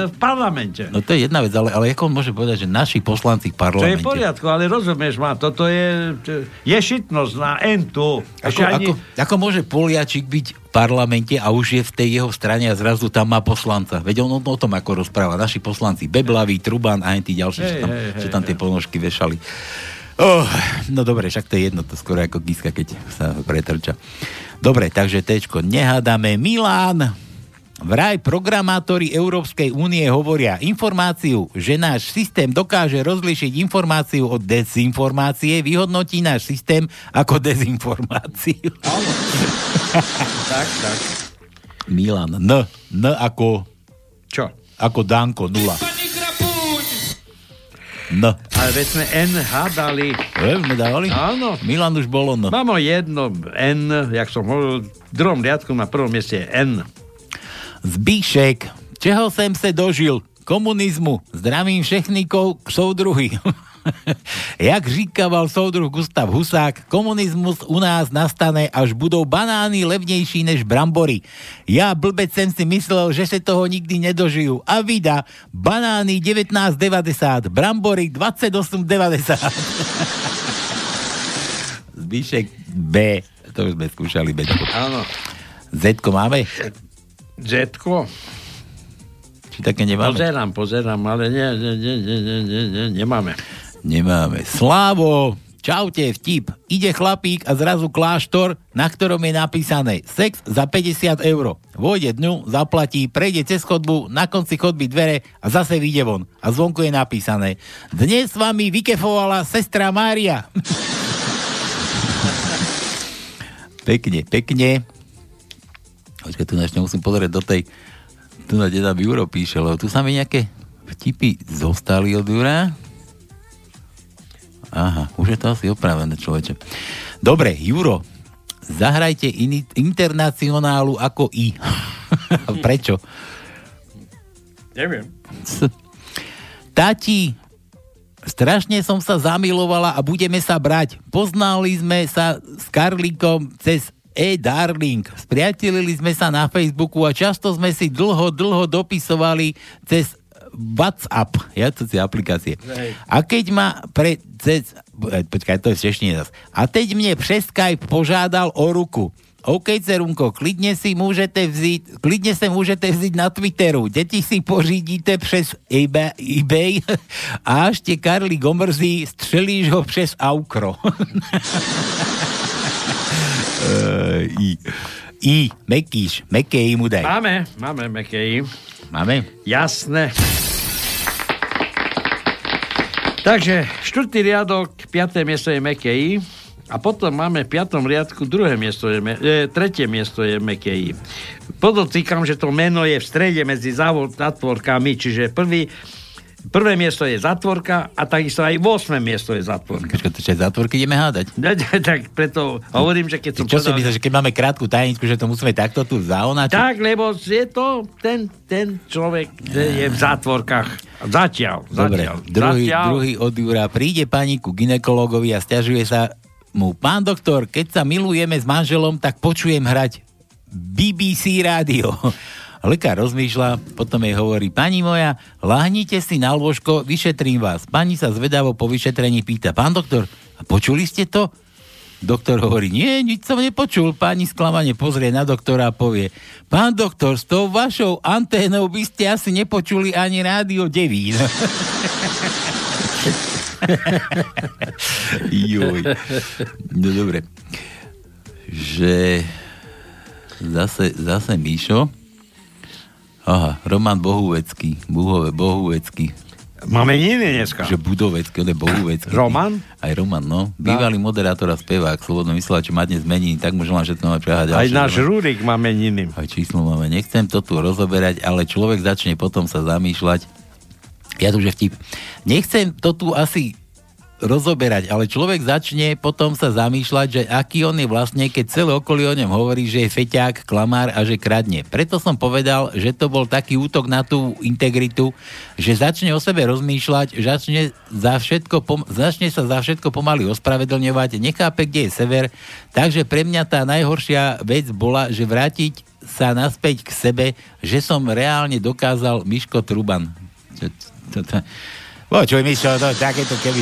v parlamente? No to je jedna vec, ale, ale ako on môže povedať, že naši poslanci v To je parlamente... v poriadku, ale rozumieš ma, toto je, je šitnosť na entu. Ako, ako, ako môže Poliačik byť v parlamente a už je v tej jeho strane a zrazu tam má poslanca? Veď on o, tom ako rozpráva. Naši poslanci Beblavý, Truban a aj tí ďalší, Hej, čo tam, hej, čo tam tie ponožky vešali. Oh, no dobre, však to je jedno, to skoro ako Giska, keď sa pretrča. Dobre, takže Tečko, nehádame. Milán, Vraj programátori Európskej únie hovoria informáciu, že náš systém dokáže rozlišiť informáciu od dezinformácie, vyhodnotí náš systém ako dezinformáciu. Tak, tak. Milan, N. N ako... Čo? Ako Danko, nula. N. Ale veď sme N hádali. E, sme dávali? Áno. Milan už bolo N. Mám jedno N, jak som hovoril, v druhom riadku na prvom mieste N. Zbíšek, čeho jsem se dožil? Komunizmu. Zdravím všechnikov k soudruhy. Jak říkával soudruh Gustav Husák, komunismus u nás nastane, až budou banány levnější než brambory. Já blbec jsem si myslel, že se toho nikdy nedožiju. A vida, banány 19,90, brambory 28,90. Zbíšek B, to už sme skúšali B. Áno. Z máme? Zetko? Či také nemáme? Pozerám, pozerám, ale nie, nie, nie, nie, nie, nie, nie nemáme. Nemáme. Slávo, čaute, vtip. Ide chlapík a zrazu kláštor, na ktorom je napísané sex za 50 eur. Vojde dnu, zaplatí, prejde cez chodbu, na konci chodby dvere a zase vyjde von. A zvonku je napísané Dnes s vami vykefovala sestra Mária. pekne, pekne. Počkaj, tu ešte musím pozrieť do tej... Tu na deda Juro píše, lebo tu sa mi nejaké vtipy zostali od Jura. Aha, už je to asi opravené, človeče. Dobre, Juro, zahrajte in- internacionálu ako I. Prečo? Neviem. Tati, strašne som sa zamilovala a budeme sa brať. Poznali sme sa s Karlíkom cez e-darling. Spriatelili sme sa na Facebooku a často sme si dlho, dlho dopisovali cez WhatsApp, ja to si aplikácie. Hej. A keď ma pre... Cez, eh, počkaj, to je češtine zas. A teď mne přes Skype požádal o ruku. OK, cerunko, klidne si môžete vzít, klidne sa môžete vzít na Twitteru. Deti si pořídíte přes eBay, eBay a až te Karli gomrzí, střelíš ho přes Aukro. uh, I. I, Mekíš, Mekej mu daj. Máme, máme Mekej. Máme? Jasné. Takže štvrtý riadok, piaté miesto je Mekej. A potom máme v piatom riadku druhé miesto, je, e, tretie miesto je Mekej. Podotýkam, že to meno je v strede medzi závod zatvorkami, čiže prvý, prvé miesto je zatvorka a takisto aj 8. miesto je zatvorka. Počkaj, to zátvorky ideme hádať? tak preto hovorím, že keď som Čo si myslíš, že keď máme krátku tajničku, že to musíme takto tu zaonačiť? Tak, lebo je to ten, ten človek, že je v zátvorkách. Zatiaľ, Dobre, zatiaľ. druhý, zatiaľ. druhý od Jura. Príde pani ku ginekologovi a stiažuje sa mu, pán doktor, keď sa milujeme s manželom, tak počujem hrať BBC rádio. Lekár rozmýšľa, potom jej hovorí, pani moja, láhnite si na lôžko, vyšetrím vás. Pani sa zvedavo po vyšetrení pýta, pán doktor, a počuli ste to? Doktor hovorí, nie, nič som nepočul. Pani sklamane pozrie na doktora a povie, pán doktor, s tou vašou anténou by ste asi nepočuli ani rádio Devín. Joj. No dobre. Že zase, zase Míšo. Aha, Roman Bohuvecký. Buhové Bohuvecký. Máme iný dneska. Že Budovecký, on je Bohuvecký. Roman? Aj Roman, no. Bývalý moderátor a spevák, slobodno vysielač, má dnes zmení, tak môžem vám všetko máme prehať. Aj náš Rúrik má meniny. Aj číslo máme. Nechcem to tu rozoberať, ale človek začne potom sa zamýšľať. Ja tu že vtip. Nechcem to tu asi rozoberať, ale človek začne potom sa zamýšľať, že aký on je vlastne, keď celé okolie o ňom hovorí, že je feťák, klamár a že kradne. Preto som povedal, že to bol taký útok na tú integritu, že začne o sebe rozmýšľať, začne, za všetko, pom- začne sa za všetko pomaly ospravedlňovať, nechápe, kde je sever, takže pre mňa tá najhoršia vec bola, že vrátiť sa naspäť k sebe, že som reálne dokázal Miško Truban. Čo, to, to, Počuj, Mišo, to, takéto keby...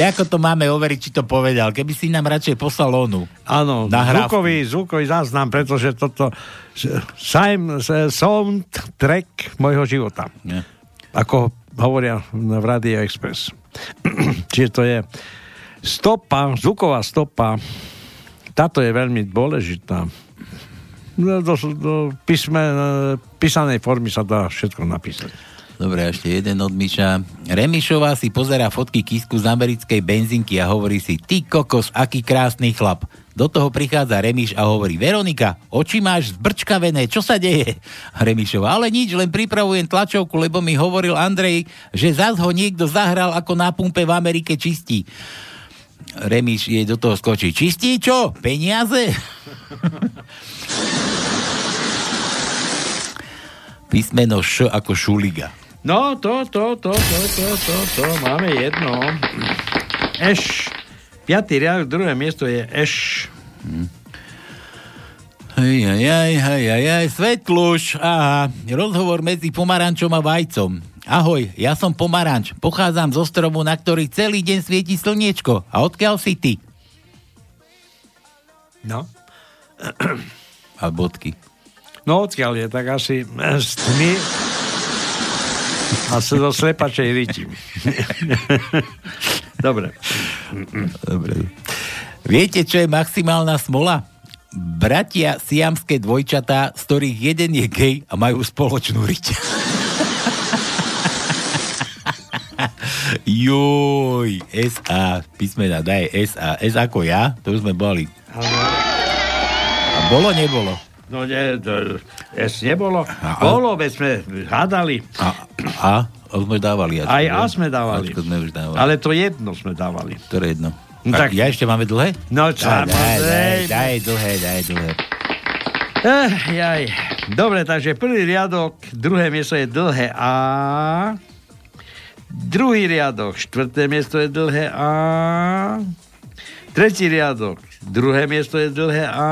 Ako to máme overiť, či to povedal? Keby si nám radšej poslal onu. Áno, zvukový, zvukový záznam, pretože toto sam, soundtrack mojho života. Nie. Ako hovoria v Radio Express. Čiže to je stopa, zvuková stopa. Táto je veľmi dôležitá. No, Do, do, do písme, písanej formy sa dá všetko napísať. Dobre, ešte jeden od Miša. Remišová si pozera fotky kisku z americkej benzinky a hovorí si, ty kokos, aký krásny chlap. Do toho prichádza Remiš a hovorí, Veronika, oči máš zbrčkavené, čo sa deje? Remišová, ale nič, len pripravujem tlačovku, lebo mi hovoril Andrej, že zás ho niekto zahral, ako na pumpe v Amerike čistí. Remiš jej do toho skočí. Čistí čo? Peniaze? Písmeno Š ako Šuliga. No, to, to, to, to, to, to, to, máme jedno. Eš. Piatý riadok, druhé miesto je Eš. Hej, hej, hej, hej, hej, hej, Svetluš, aha, rozhovor medzi pomarančom a vajcom. Ahoj, ja som pomaranč, pochádzam zo stromu, na ktorý celý deň svieti slniečko. A odkiaľ si ty? No. A bodky. No odkiaľ je, tak asi z tmy a sa do slepačej riti. Dobre. Dobre. Viete, čo je maximálna smola? Bratia siamské dvojčatá, z ktorých jeden je gay a majú spoločnú riť. Joj, SA, písmena, daj SA. S ako ja, to už sme boli. A bolo, nebolo? No nie, to, es nebolo. A, Bolo, veď sme hádali. A, a, a sme dávali. Aj A sme dávali. Sme už dávali. Ale to jedno sme dávali. Ktoré jedno? No tak, ja ešte máme dlhé? No Daj, daj, daj, daj dlhé, daj dlhé. Eh, jaj. Dobre, takže prvý riadok, druhé miesto je dlhé A. Druhý riadok, štvrté miesto je dlhé A. Tretí riadok, druhé miesto je dlhé A.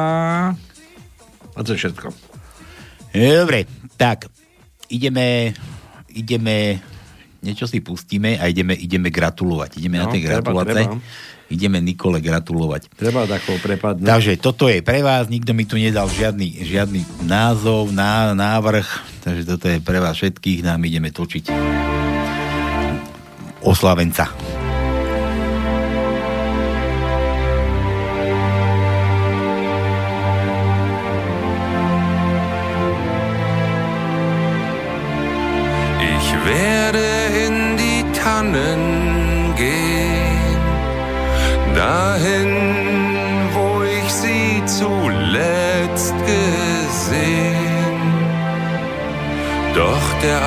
A to je všetko. Dobre, tak, ideme, ideme, niečo si pustíme a ideme, ideme gratulovať. Ideme na No, tie treba, gratulace. treba. Ideme Nikole gratulovať. Treba takou prepadnúť. Takže toto je pre vás, nikto mi tu nedal žiadny, žiadny názov, ná, návrh, takže toto je pre vás všetkých, nám ideme točiť oslavenca. Tannen gehen, dahin, wo ich sie zuletzt gesehen. Doch der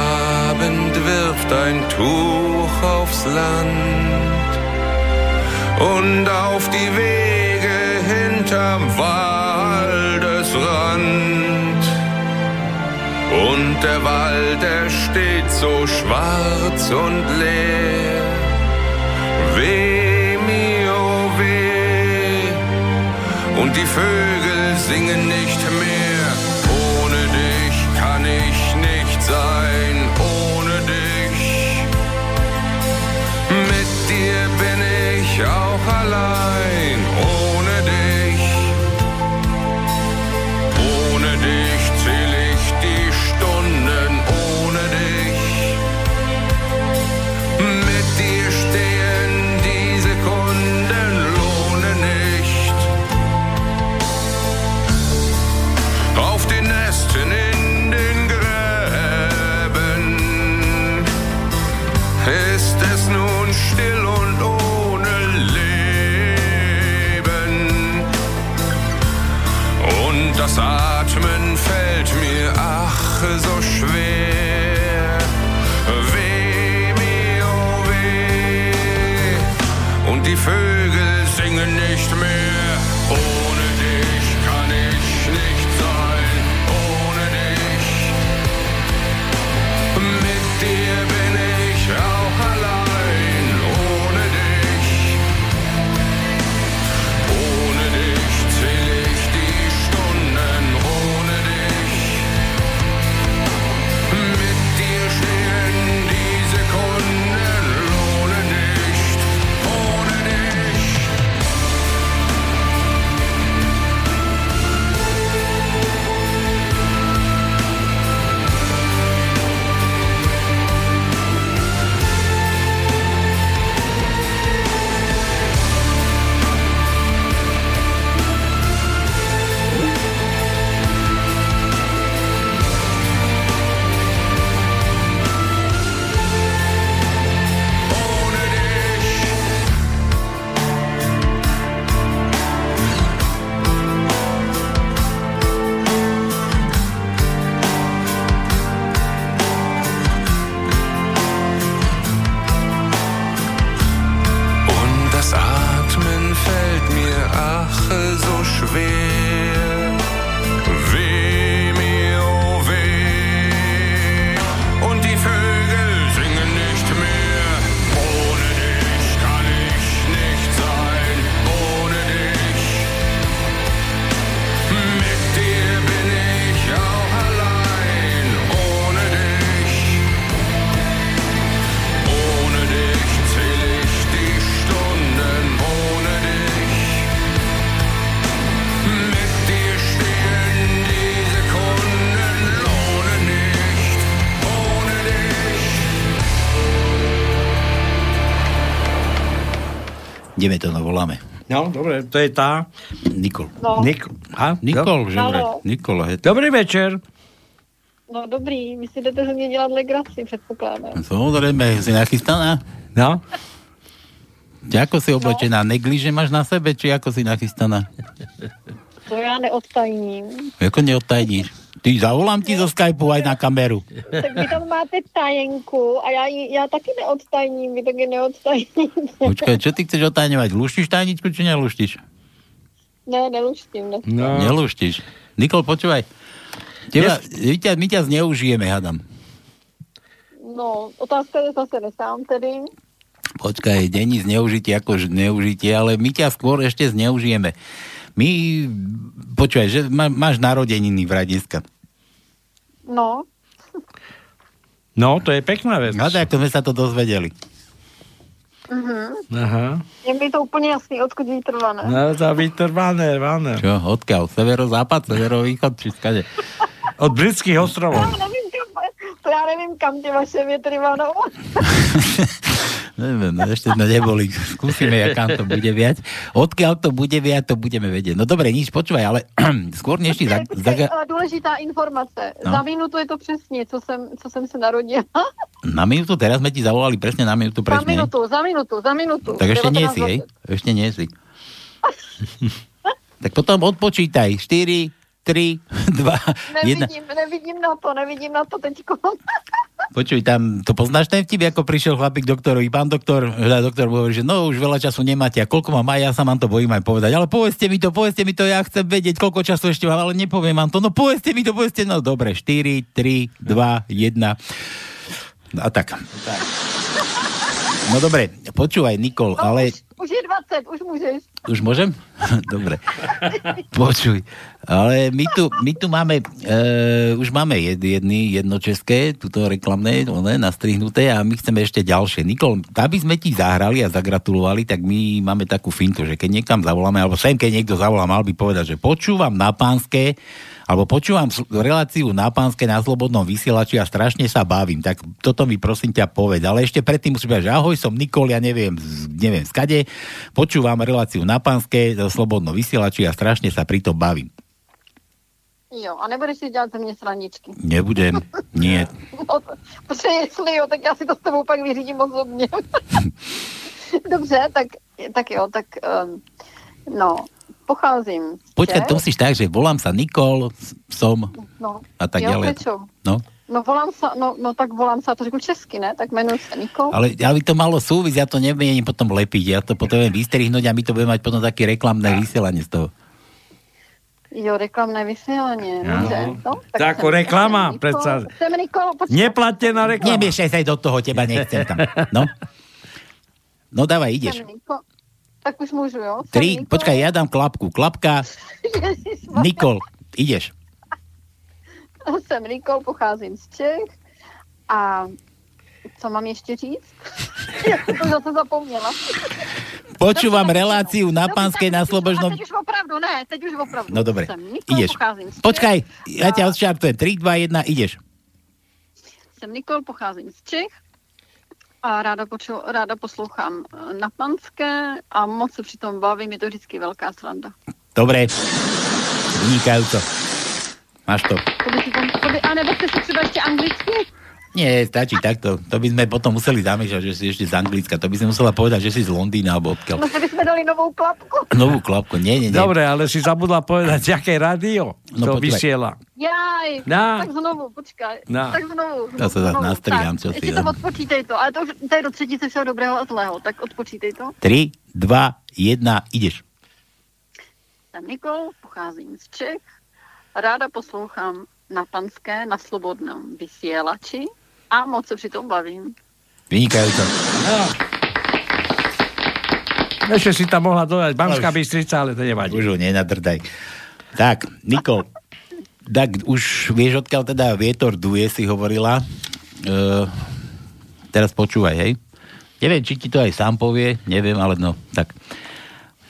Abend wirft ein Tuch aufs Land und auf die Wege hinterm Waldesrand. Und der Wald, er steht so schwarz und leer. Weh mir, oh weh. Und die Vögel singen nicht mehr. Ohne dich kann ich nicht sein. Ohne dich. Mit dir bin ich auch allein. Sache so schwer. No, dobre, to je tá. Nikol. No. Nik- ha? Nikol, že vraj. Nikola, hej. Dobrý večer. No dobrý, vy si jdete ze mě dělat legraci, předpokládám. Samozrejme, si nachystaná? No. Ako si oblečená? Negliže máš na sebe, či ako si nachystaná? To já neodtajním. Ako neodtajníš? Ty zavolám ti zo Skypeu aj na kameru. Tak vy tam máte tajenku a já, ji- já taky neodtajním, vy taky neodtajníte. Počkaj, čo ty chceš otajňovať? Luštíš tajničku, či neluštíš? Ne, neluštím. Ne. No. Neluštíš. Nikol, počúvaj. Teba, my, ťa, my ťa zneužijeme, hadam. No, otázka je zase nesám tedy. Počkaj, není zneužitie ako zneužitie, ale my ťa skôr ešte zneužijeme. My, počúvaj, že má, máš narodeniny vraj dneska. No, No, to je pekná vec. No tak, sme sa to dozvedeli. mhm. Aha. je mi to úplně jasný, odkud vítr vane. No, to vytrvané, vané. Čo, odkiaľ? Severozápad, severovýchod, či skade? Od britských ostrovov. Já já nevím, kam ty vaše větry vanou. Neviem, no ešte sme neboli. Skúsime, jak kam to bude viať. Odkiaľ to bude viať, to budeme vedieť. No dobre, nič, počúvaj, ale skôr než ti za, Počkej, za, ale důležitá informace. No. Za minutu je to přesně, co jsem, co jsem se narodila. na minútu, teraz sme ti zavolali presne na minútu Za presne. minutu, za minutu, za minutu. Tak ešte nie 19:20. si, hej? Ešte nie si. tak potom odpočítaj. 4, 3, 2, 1. Nevidím, nevidím na to, nevidím na to teďko. Počuj, tam, to poznáš ten vtip, ako prišiel chlapík doktorovi, pán doktor, teda doktor mu hovorí, že no už veľa času nemáte a koľko mám aj, ja sa vám to bojím aj povedať, ale povedzte mi to, povedzte mi to, ja chcem vedieť, koľko času ešte mám, ale nepoviem vám to, no povedzte mi to, povedzte, no dobre, 4, 3, 2, 1. A tak. No dobre, počúvaj, Nikol, ale... Už je 20, už můžeš. Už môžem? Dobre. Počuj. Ale my tu, my tu máme, e, už máme jed, jedny, jedno české, tuto reklamné, one, nastrihnuté a my chceme ešte ďalšie. Nikol, aby sme ti zahrali a zagratulovali, tak my máme takú fintu, že keď niekam zavoláme, alebo sem, keď niekto zavolá, mal by povedať, že počúvam na pánske, alebo počúvam reláciu na pánske na slobodnom vysielači a strašne sa bavím. Tak toto mi prosím ťa povedať. Ale ešte predtým musím povedať, že ahoj, som Nikol, ja neviem, neviem skade. Počúvam reláciu na pánske na slobodnom vysielači a strašne sa pri tom bavím. Jo, a nebudeš si dělat ze mě sraničky. Nebudem, nie. No, to- protože jestli jo, tak já si to s tebou pak vyřídím osobně. Dobře, tak, tak jo, tak um, no, pocházím. z Počkaj, to musíš tak, že volám sa Nikol, som No, a tak jo, ďalej. Pečo. No, No volám sa, no, no tak volám sa, to řeknu česky, ne? Tak jmenuji se Niko. ale aby to malo súvisť, ja to neviem potom lepiť, ja to potrebujem vystrihnúť a my to budeme mať potom také reklamné vysielanie z toho. Jo, reklamné. Dobře, no, To ako jsem- reklama, jsem predsa. Nikol- Jsem Nikol, počkej. Neplatená reklama. Nemiešaj sa aj do toho, teba nechcem tam. No. No dávaj, ideš. Nikol. Tak už můžu, jo? Tri, počkaj, ja dám klapku. Klapka. Nikol, ideš. Jsem Nikol, pocházím z Čech a co mám ještě říct? Já jsem to zase zapomněla. Počúvam reláciu na Pánskej na Slobožnom... teď už opravdu, ne, teď už opravdu. No dobre, Nikol, ideš. Počkaj, ja ťa odštartujem. 3, 2, 1, ideš. Jsem Nikol, pocházím z Čech a ráda, poču, ráda poslouchám eh, na panské a moc se přitom bavím, je to vždycky velká sranda. Dobre. Vynikajúco. Máš to. To by si tam, to by, a nebo jste si třeba ještě anglicky? Nie, stačí takto. To by sme potom museli zamýšľať, že si ešte z Anglicka. To by si musela povedať, že si z Londýna alebo odkiaľ. No, by sme dali novou klapku. Novú klapku. Nie, nie, nie. Dobre, ale si zabudla povedať, aké rádio No, to počúvaj. vysiela. Jaj, Na. tak znovu, počkaj. Na. Tak znovu. To sa zase znovu. nastrihám, čo si, to no. odpočítej to, ale to už to je do třetice všeho dobrého a zlého, tak odpočítej to. 3, 2, 1, ideš. Jsem Nikol, pocházím z Čech, ráda poslouchám na panské, na slobodnom vysielači a moc se přitom bavím. Vynikajúco. Ešte si tam mohla dodať Banská Bystrica, ale to nevadí. Už ho nenadrdaj. Tak, Nikol, tak už vieš, odkiaľ teda vietor duje, si hovorila. E, teraz počúvaj, hej. Neviem, či ti to aj sám povie, neviem, ale no, tak.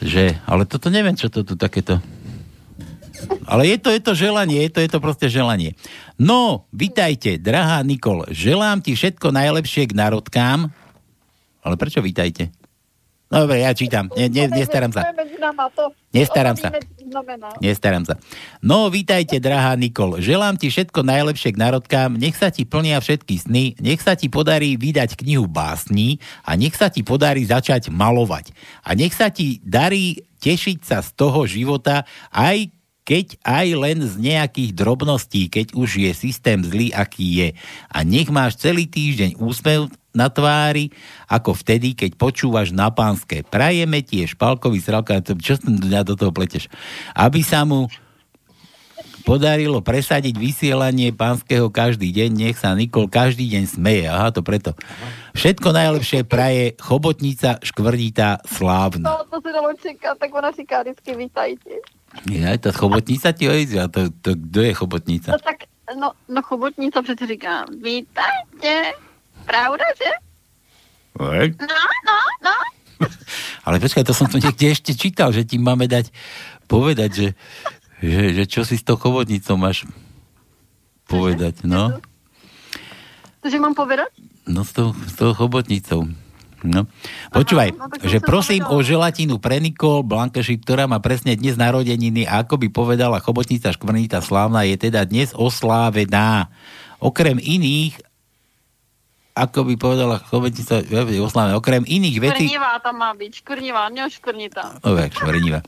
Že, ale toto neviem, čo to tu takéto... Ale je to, je to želanie, je to, je to proste želanie. No, vitajte, drahá Nikol, želám ti všetko najlepšie k narodkám. Ale prečo vitajte? No, dobre, ja čítam, ne, ne, nestaram sa. Nestaram sa. Nestaram sa. No, vítajte, drahá Nikol. Želám ti všetko najlepšie k narodkám, nech sa ti plnia všetky sny, nech sa ti podarí vydať knihu básní a nech sa ti podarí začať malovať. A nech sa ti darí tešiť sa z toho života, aj keď aj len z nejakých drobností, keď už je systém zlý, aký je. A nech máš celý týždeň úsmev na tvári, ako vtedy, keď počúvaš na pánske. Prajeme ti je špalkový sralka, čo som ja do toho pleteš? Aby sa mu podarilo presadiť vysielanie pánskeho každý deň, nech sa Nikol každý deň smeje. Aha, to preto. Všetko najlepšie praje chobotnica škvrnitá slávna. No, to se dalo čekat, tak ona říká vždycky vítajte. Ja, tá chobotnica ti hojí, a to, to, kto je chobotnica? No tak, no, no chobotnica přece říká vítajte. Pravda, že? Oj. No, no, no. Ale počkaj, to som tu niekde ešte čítal, že ti máme dať povedať, že, že, že čo si s tou chobotnicou máš povedať, no? Cože mám povedať? No s tou, s tou chobotnicou. No. Počúvaj, no tak som že prosím o želatinu pre Nikol Blankeši, ktorá má presne dnes narodeniny a ako by povedala chobotnica škvrnita slávna, je teda dnes oslávená. Okrem iných, ako by povedala chobotnica oslávená, okrem iných vecí... Škrnivá tam má byť, škrnivá, ne škrnitá. Dobre, škvrnivá.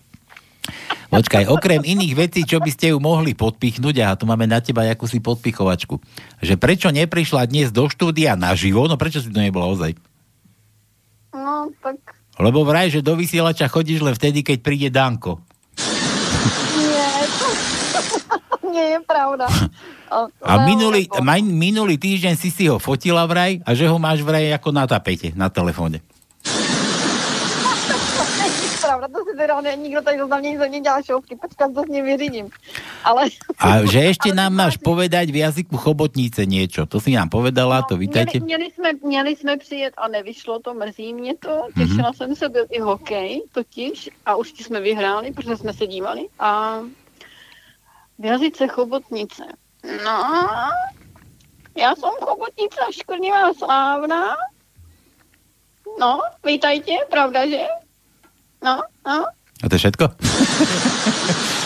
Počkaj, okrem iných vecí, čo by ste ju mohli podpichnúť, a tu máme na teba jakúsi podpichovačku, že prečo neprišla dnes do štúdia naživo, no prečo si to nebola ozaj? No, tak Lebo vraj, že do vysielača chodíš len vtedy, keď príde Danko. nie, to nie je pravda. A, minulý, minulý týždeň si si ho fotila vraj a že ho máš vraj ako na tapete, na telefóne. Pravda, to si teda ne, nikdo tady za mě, za mě dělá šouvky, počkat, to s ním vyřídím. Ale A že ešte nám máš povedať v jazyku chobotnice niečo. To si nám povedala, to vítajte. měli, měli, jsme, měli jsme přijet a nevyšlo to, mrzí mě to. Těšila Mhm. jsem se, byl i hokej totiž a už jsme vyhráli, protože jsme se dívali. A v jazyce chobotnice. No, já jsem chobotnica škrnivá slávna. No, vítajte, pravda, že? No, no. A to je všetko?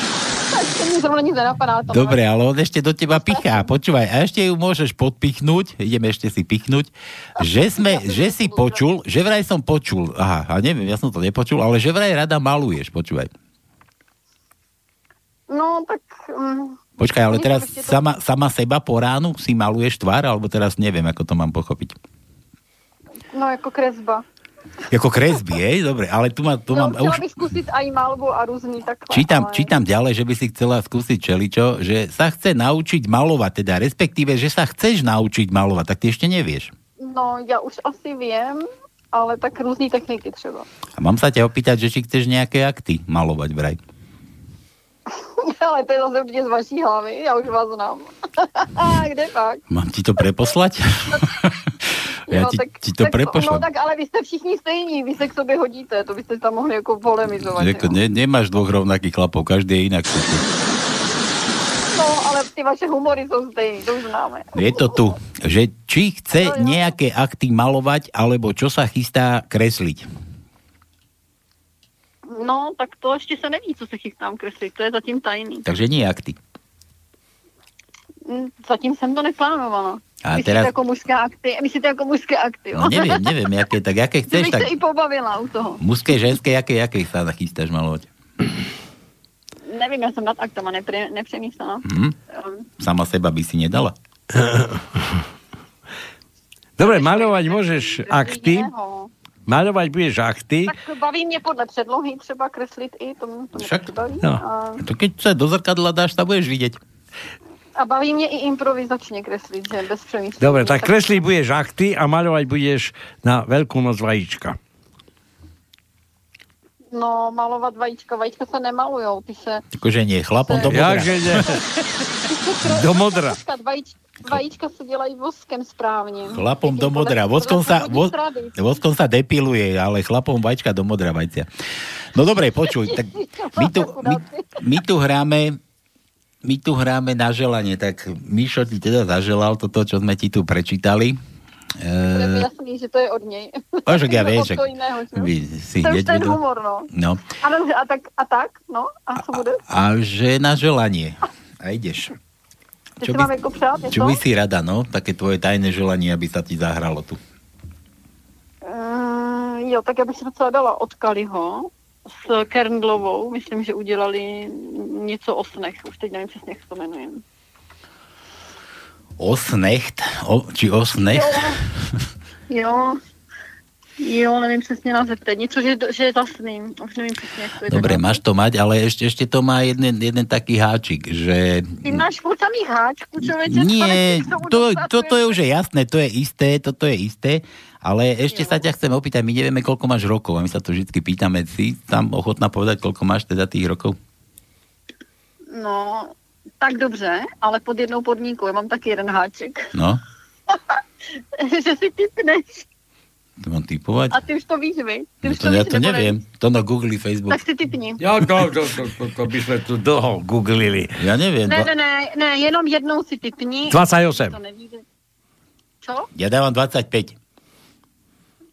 Dobre, ale on ešte do teba pichá. Počúvaj, a ešte ju môžeš podpichnúť, ideme ešte si pichnúť, že, sme, že si počul, že vraj som počul, aha, a neviem, ja som to nepočul, ale že vraj rada maluješ, počúvaj. No, tak... Um, Počkaj, ale teraz sama, sama seba po ránu si maluješ tvár, alebo teraz neviem, ako to mám pochopiť. no, jako kresba. Jako kresby, hej? Dobre, ale tu, ma, tu no, mám... Už bych zkusit aj malbu a různý takhle. čítam, ale... čítam ďalej, že by si chcela skúsiť čeličo, že sa chce naučiť malovať, teda respektíve, že sa chceš naučiť malovať, tak ty ešte nevieš. No, já už asi vím, ale tak různý techniky třeba. A mám sa ťa opýtať, že či chceš nejaké akty malovať vraj. ale to je zase určitě z vaší hlavy, já už vás znám. Kde pak? Mám ti to preposlať? ja no, ti, tak, ti to tak, prepošlem. No tak ale vy jste všichni stejní, vy se k sobě hodíte, to byste tam mohli jako polemizovat. Jako, jo. ne, nemáš dvoch rovnakých chlapov, každý je inak. No, ale ty vaše humory jsou stejný, to už známe. Je to tu, že či chce nejaké akty malovať, alebo čo sa chystá kresliť. No, tak to ještě se neví, co se chystám kreslit, to je zatím tajný. Takže nie akty. Mm, Zatím jsem to neplánovala. A Myslíte teraz- jako mužské akty? Myslíte jako mužské akty? No neviem, neviem, jaké, tak jaké Že chceš, tak se i pobavila u toho. mužské, ženské, jaké, jaké sa chystáš malovať? Nevím, já jsem nad aktama nepře, nepřemýšlela. Hm? Sama seba by si nedala? Dobre, maľovať môžeš akty. Maľovať budeš akty. Tak baví mě podle předlohy třeba kreslit i, to, mě- to mě Však. baví. No. A, To keď sa do zrkadla dáš, sa budeš vidieť. A baví mě i improvizačně kreslit, že bez přemýšlení. Dobre, tak kresliť budeš akty a maľovať budeš na Veľkú noc vajíčka. No, malovat vajíčka, vajíčka se nemalujou, ty se... Akože nie, chlapom to modrá. Jakže nie? Do modra. Vajíčka se dělají voskem správně. Chlapom do modra. Voskom sa, vo, voskom sa depiluje, ale chlapom vačka do modra vajcia. No dobre, počuj, tak my tu, my, my tu hráme my tu hráme na želanie, tak Mišo ti teda zaželal toto, čo sme ti tu prečítali. To je mi E, jasný, že to je od něj. a však ja viem, Od že vy si to hneď ten humor, no. No, A, a, tak, a tak, no, a co bude? a že na želanie. A ideš. Čo by- přát něco? Čo by si rada, no? Také tvoje tajné želanie, aby sa ti zahralo tu. Mm, jo, tak já bych si docela dala od Kaliho s Kerndlovou. Myslím, že udělali něco o snech. Už teď nevím přesně, jak to jmenuje. Osnecht? O, či osnecht? Jo, jo, nevím přesně název teď. Něco, že, že je za sny. Už nevím přesně, jak to je. Dobre, máš to mať, ale ešte, ešte to má jeden, jeden taký háčik, že Ty máš furt samý háčku, člověče. nie, to to, toto je už jasné, to je isté, toto je isté, ale ešte sa ťa chcem opýtať, my nevieme, koľko máš rokov a my sa to vždy pýtame, si tam ochotná povedať, koľko máš teda tých rokov? No, tak dobře, ale pod jednou podmínkou. Já mám taky jeden háček. No, že si typneš. to mám typovať? A ty už to víš, vy? Ty No už to, ja víš, to neviem, to na Google, Facebook. Tak si typni. Ja, to, to, to, to, to by sme tu dlho googlili. Ja neviem, Ne, ne, ne, ne, jenom jednou si typni. 28. To nevíde. Co? ja dávam 25.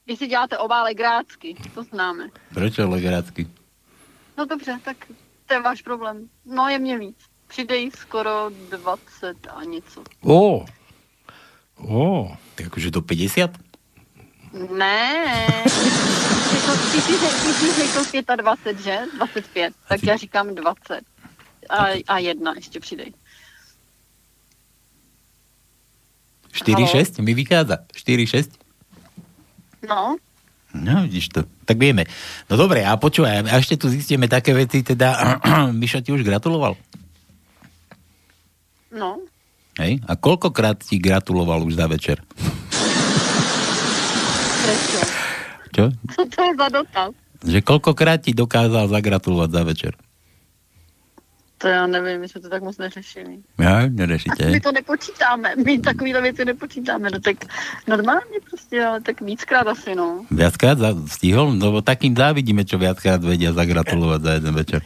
Vy si děláte obále grácky, to známe. Prečo legerácky? No dobře, tak to je váš problém. No je mě víc. Přidej skoro 20 a něco. Ó. Ó. Tak akože do 50? Ne. Ty jsi řekl 25, že? 25. Tak já říkám 20. A, a jedna ještě přidej. 4-6 mi vychádza. 4-6? No, No, vidíš to. Tak vieme. No dobre, a počúvaj, a ešte tu zistíme také veci, teda Mišo ti už gratuloval. no. Hej? A koľkokrát ti gratuloval už za večer? Prečo? Čo? To je za dotaz? Že koľkokrát ti dokázal zagratulovať za večer? To já nevím, my jsme to tak moc neřešili. Ja, nerešíte. My to nepočítáme, my takovýhle věci nepočítáme, no tak normálně prostě, ale tak víckrát asi, no. Viackrát za, stihol? No, Lebo takým závidíme, čo viackrát vedia zagratulovať za jeden večer.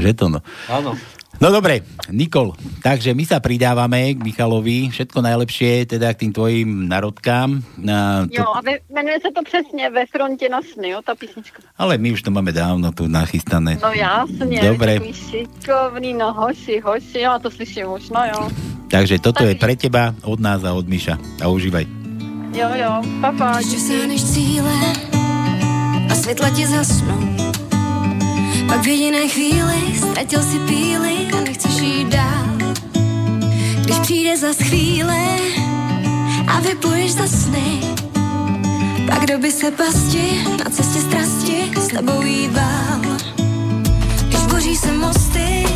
Že to no. Áno. No dobre, Nikol, takže my sa pridávame k Michalovi, všetko najlepšie teda k tým tvojim narodkám. Na, Jo, a ve, jmenuje se to přesně Ve frontě na sny, jo, ta písnička. Ale my už to máme dávno tu nachystané. No jasně, Dobre. takový šikovný, no hoši, hoši, já to slyším už, no jo. Takže toto je pre teba, od nás a od Miša. A užívaj. Jo, jo, papa, Ještě sáhneš cíle a světla ti zasnou. Pak v jediné chvíli ztratil si píly a nechceš jít dál. Když přijde za chvíle a vypluješ za sny, Pak kdo by se pasti na cestě strasti s tebou vál. Když boří se mosty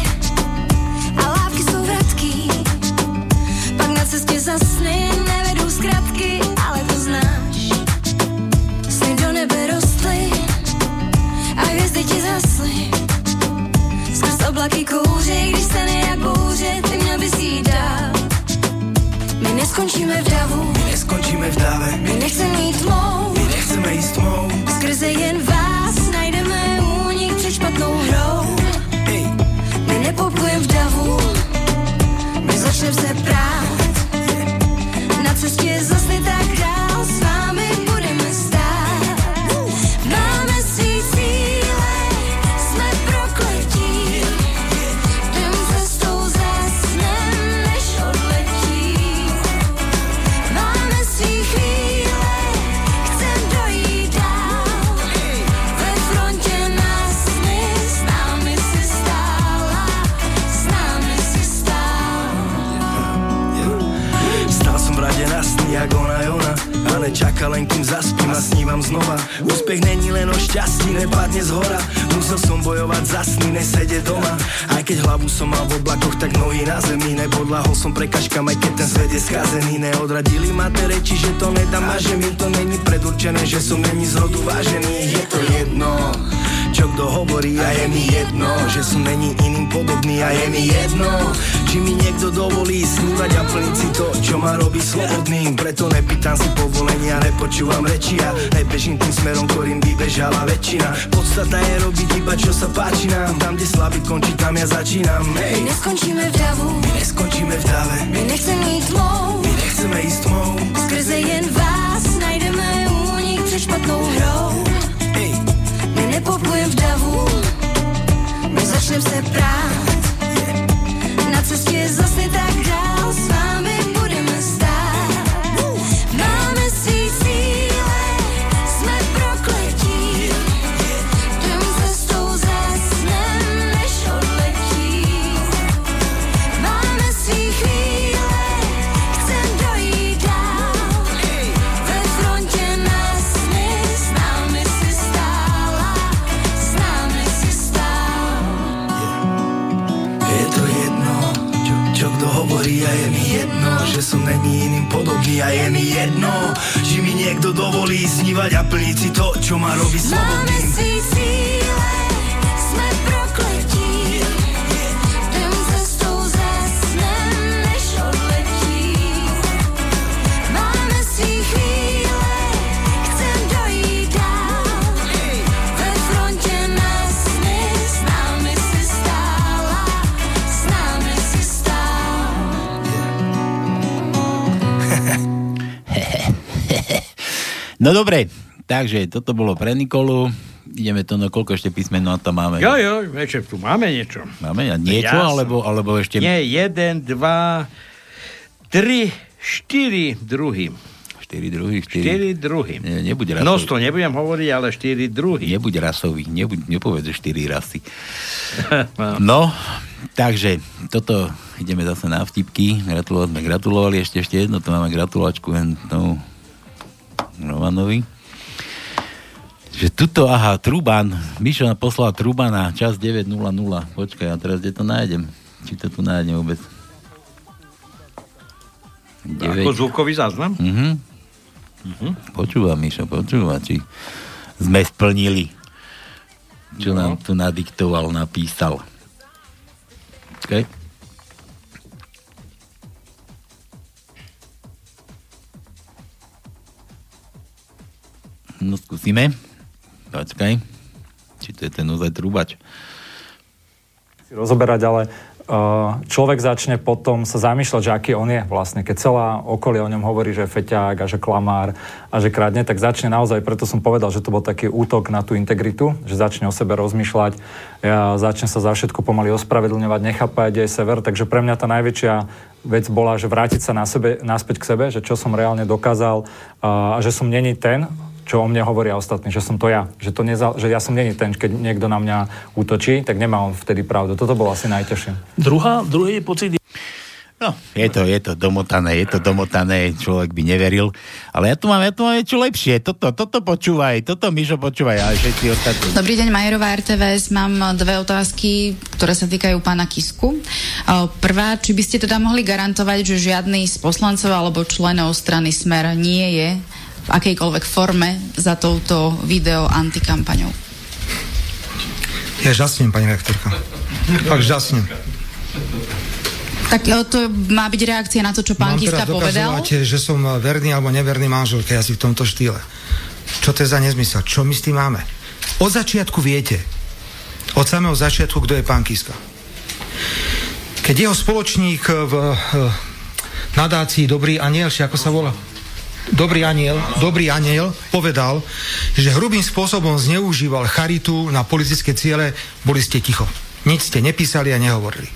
že mi to není predurčené Že som není z rodu vážený, je to jedno čo kto hovorí a je mi jedno Že som není iným podobný a je mi jedno Či mi niekto dovolí snívať a plniť si to, čo ma robí slobodným. Preto nepýtam si povolenia, nepočúvam reči a nebežím tým smerom, ktorým by bežala väčšina. Podstata je robiť iba čo sa páči nám. Tam, kde slabý končí, tam ja začínam. My Hej, neskončíme v davu, my neskončíme v dáve. My nechceme jít tmou, My nechceme ísť tmou. Skrze jen vás před špatnou hrou. My nepoplujem v davu, my začnem se prát. Na cestě zase tak dál s vámi som není iným podobný a je mi jedno. Či mi niekto dovolí snívať a plniť si to, čo ma robí slobodným No dobre, takže toto bolo pre Nikolu. Ideme to, no koľko ešte písmen no tam máme? Jo, jo, ešte tu máme niečo. Máme niečo, Jasné. alebo, alebo ešte... Nie, jeden, dva, tri, štyri druhy. Štyri druhy, štyri. Štyri druhy. Nie, nebuď rasový. Množstvo nebudem hovoriť, ale štyri druhy. Nebuď rasový, nebuď, nepovedz, že štyri rasy. No, takže toto ideme zase na vtipky. Gratulovať sme gratulovali, ešte ešte jedno, to máme gratulačku len tomu Romanovi. Že tuto, aha, Truban, Mišo poslal Trubana, čas 9.00. Počkaj, a teraz kde to nájdem? Či to tu nájdem vôbec? Ako zvukový záznam? Mhm. Mhm. Počúva, Mišo, počúva, či sme splnili, čo No. nám tu nadiktoval, napísal. Okay. No skúsime. Počkaj. Či to je ten ozaj trubač. si rozoberať, ale uh, človek začne potom sa zamýšľať, že aký on je vlastne. Keď celá okolie o ňom hovorí, že je feťák a že klamár a že kradne, tak začne naozaj, preto som povedal, že to bol taký útok na tú integritu, že začne o sebe rozmýšľať, ja, začne sa za všetko pomaly ospravedlňovať, nechápať aj sever, takže pre mňa tá najväčšia vec bola, že vrátiť sa na sebe, naspäť k sebe, že čo som reálne dokázal uh, a že som není ten, čo o mne hovoria ostatní, že som to ja. Že, to neza, že ja som není ten, keď niekto na mňa útočí, tak nemá on vtedy pravdu. Toto bolo asi najťažšie. Druhá, druhý pocit je... No, je to, je to domotané, je to domotané, človek by neveril. Ale ja tu mám, ja tu mám niečo lepšie. Toto, toto počúvaj, toto Mišo počúvaj, ale všetci ostatní. Dobrý deň, Majerová RTVS. Mám dve otázky, ktoré sa týkajú pána Kisku. Prvá, či by ste teda mohli garantovať, že žiadny z poslancov alebo členov strany Smer nie je v akejkoľvek forme za touto video antikampaňou? Ja žasnem, pani rektorka. Fakt žasnem. Tak e, to má byť reakcia na to, čo pán Kiska povedal? že som verný alebo neverný manželke, asi v tomto štýle. Čo to je za nezmysel? Čo my s tým máme? Od začiatku viete, od samého začiatku, kto je pán Kiska. Keď jeho spoločník v eh, nadácii Dobrý aniel, ako sa volá? Dobrý aniel, dobrý aniel povedal, že hrubým spôsobom zneužíval charitu na politické ciele, boli ste ticho. Nič ste nepísali a nehovorili.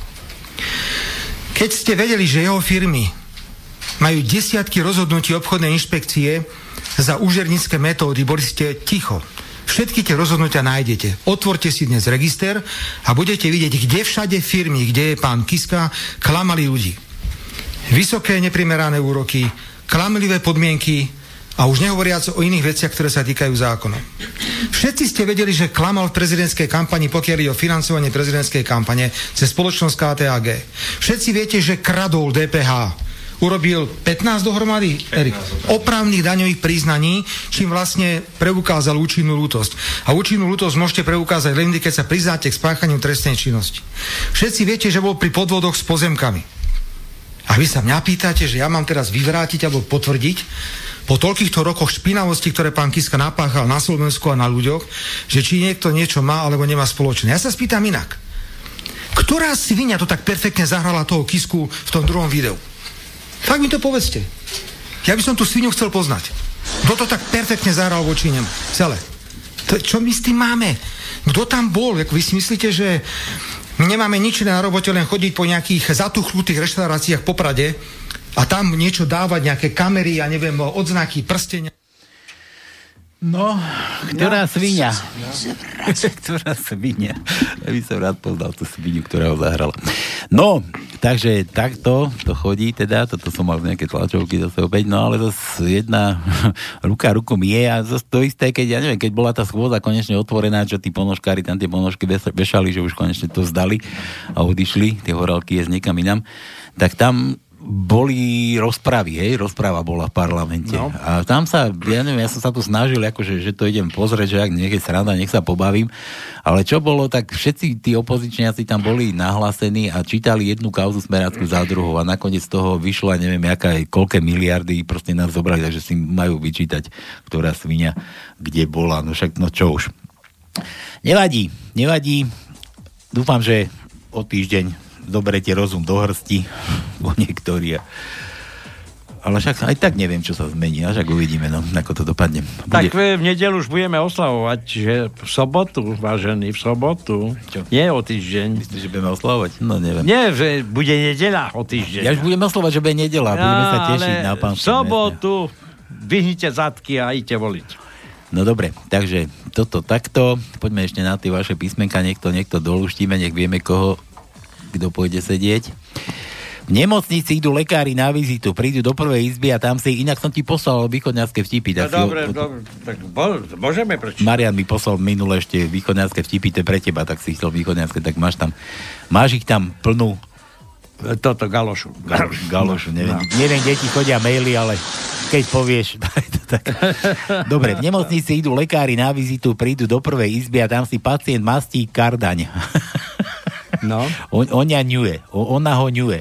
Keď ste vedeli, že jeho firmy majú desiatky rozhodnutí obchodnej inšpekcie za úžernické metódy, boli ste ticho. Všetky tie rozhodnutia nájdete. Otvorte si dnes register a budete vidieť, kde všade firmy, kde je pán Kiska, klamali ľudí. Vysoké neprimerané úroky, klamlivé podmienky a už nehovoriac o iných veciach, ktoré sa týkajú zákonov. Všetci ste vedeli, že klamal v prezidentskej kampani, pokiaľ ide o financovanie prezidentskej kampane cez spoločnosť KTAG. Všetci viete, že kradol DPH. Urobil 15 dohromady, Erik, opravných daňových priznaní, čím vlastne preukázal účinnú lútosť. A účinnú lútosť môžete preukázať len, keď sa priznáte k spáchaniu trestnej činnosti. Všetci viete, že bol pri podvodoch s pozemkami. A vy sa mňa pýtate, že ja mám teraz vyvrátiť alebo potvrdiť, po toľkýchto rokoch špinavosti, ktoré pán Kiska napáchal na Slovensku a na ľuďoch, že či niekto niečo má alebo nemá spoločné. Ja sa spýtam inak. Ktorá svinia to tak perfektne zahrala toho Kisku v tom druhom videu? Fakt mi to povedzte. Ja by som tú svinu chcel poznať. Kto to tak perfektne zahral voči nemu? Celé. To, čo my s tým máme? Kto tam bol? Ako vy si myslíte, že nemáme nič na robote, len chodiť po nejakých zatuchnutých reštauráciách po Prade a tam niečo dávať, nejaké kamery, ja neviem, odznaky, prstenia. No, ktorá svinia? ktorá svinia? Ja by som rád poznal tú sviniu, ktorá ho zahrala. No, takže takto to chodí teda, toto som mal nejaké tlačovky zase opäť, no ale zase jedna ruka rukom je a zase to isté, keď, ja neviem, keď bola tá schôdza konečne otvorená, čo tí ponožkári tam tie ponožky vešali, že už konečne to zdali a odišli, tie horálky jesť niekam inám, tak tam boli rozpravy, hej, rozpráva bola v parlamente. No. A tam sa, ja neviem, ja som sa tu snažil, akože, že to idem pozrieť, že ak niekde sranda, nech sa pobavím, ale čo bolo, tak všetci tí opozičniaci tam boli nahlásení a čítali jednu kauzu smerácku za druhou a nakoniec z toho vyšla, neviem, aká je, koľké miliardy proste nás zobrali, takže si majú vyčítať, ktorá svinia, kde bola, no však, no čo už. Nevadí, nevadí, dúfam, že o týždeň zoberete rozum do hrsti, bo niektorí. Ale však aj tak neviem, čo sa zmení, až ak uvidíme, no, ako to dopadne. Bude... Tak v nedelu už budeme oslavovať, že v sobotu, vážený, v sobotu. Čo? Nie o týždeň. Myslíš, že budeme oslavovať? No neviem. Nie, že bude nedela o týždeň. Ja už budeme oslavovať, že bude nedela, ja, budeme sa tešiť na pán. V sobotu vyhnite zadky a idete voliť. No dobre, takže toto takto. Poďme ešte na tie vaše písmenka, niekto, niekto doluštíme, nech vieme, koho kto pôjde sedieť. V nemocnici idú lekári na vizitu, prídu do prvej izby a tam si, inak som ti poslal východňarské vtipy. No, dobre, o, dobre, tak bol, môžeme prečítať. Marian mi poslal minule ešte východňarské vtipy, to je pre teba, tak si chcel východňarské, tak máš tam, máš ich tam plnú toto galošu. Galošu, galošu neviem, no. neviem, kde ti chodia maily, ale keď povieš. tak. Dobre, v nemocnici idú lekári na vizitu, prídu do prvej izby a tam si pacient mastí kardaň. No. On, oňa ňuje, ona ho ňuje.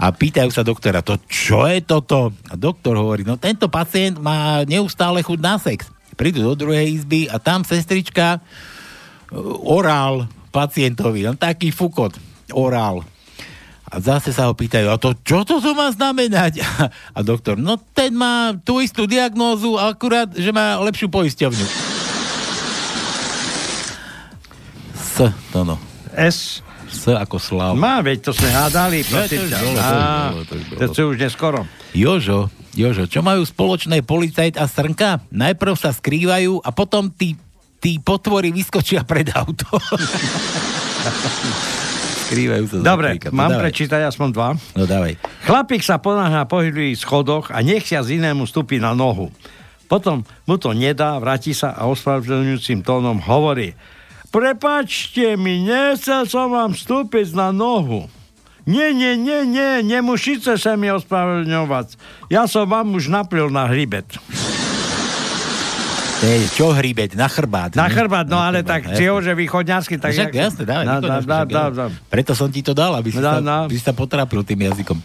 A pýtajú sa doktora, to čo je toto? A doktor hovorí, no tento pacient má neustále chuť na sex. Prídu do druhej izby a tam sestrička uh, orál pacientovi, no taký fukot, orál. A zase sa ho pýtajú, a to čo to má znamenať? A doktor, no ten má tú istú diagnózu, akurát, že má lepšiu poisťovňu. S, to no. S. S ako slav. Má, veď to sme hádali. No, to, už bolo, to, už bolo, to, už bolo. to už neskoro. Jožo, Jožo, čo majú spoločné policajt a srnka? Najprv sa skrývajú a potom tí, tí potvory vyskočia pred auto. Skrývajú sa za Dobre, mám No, dávaj. prečítať aspoň dva. No dávaj. Chlapík sa ponáhľa po hydlých schodoch a nechcia z inému stúpi na nohu. Potom mu to nedá, vráti sa a ospravedlňujúcim tónom hovorí Prepačte mi, nechcel som vám vstúpiť na nohu. Nie, nie, nie, nie, nemusíte sa mi ospravedlňovať. Ja som vám už naplil na hribet. Ej, čo hríbeť? Na chrbát. Na chrbát, no ale chrbát, tak jasné. čiho, že východňarsky, tak... Však jasne, dávaj, však dá, jasne. dá. Preto som ti to dal, aby si, No, sa, by si sa potrápil tým jazykom.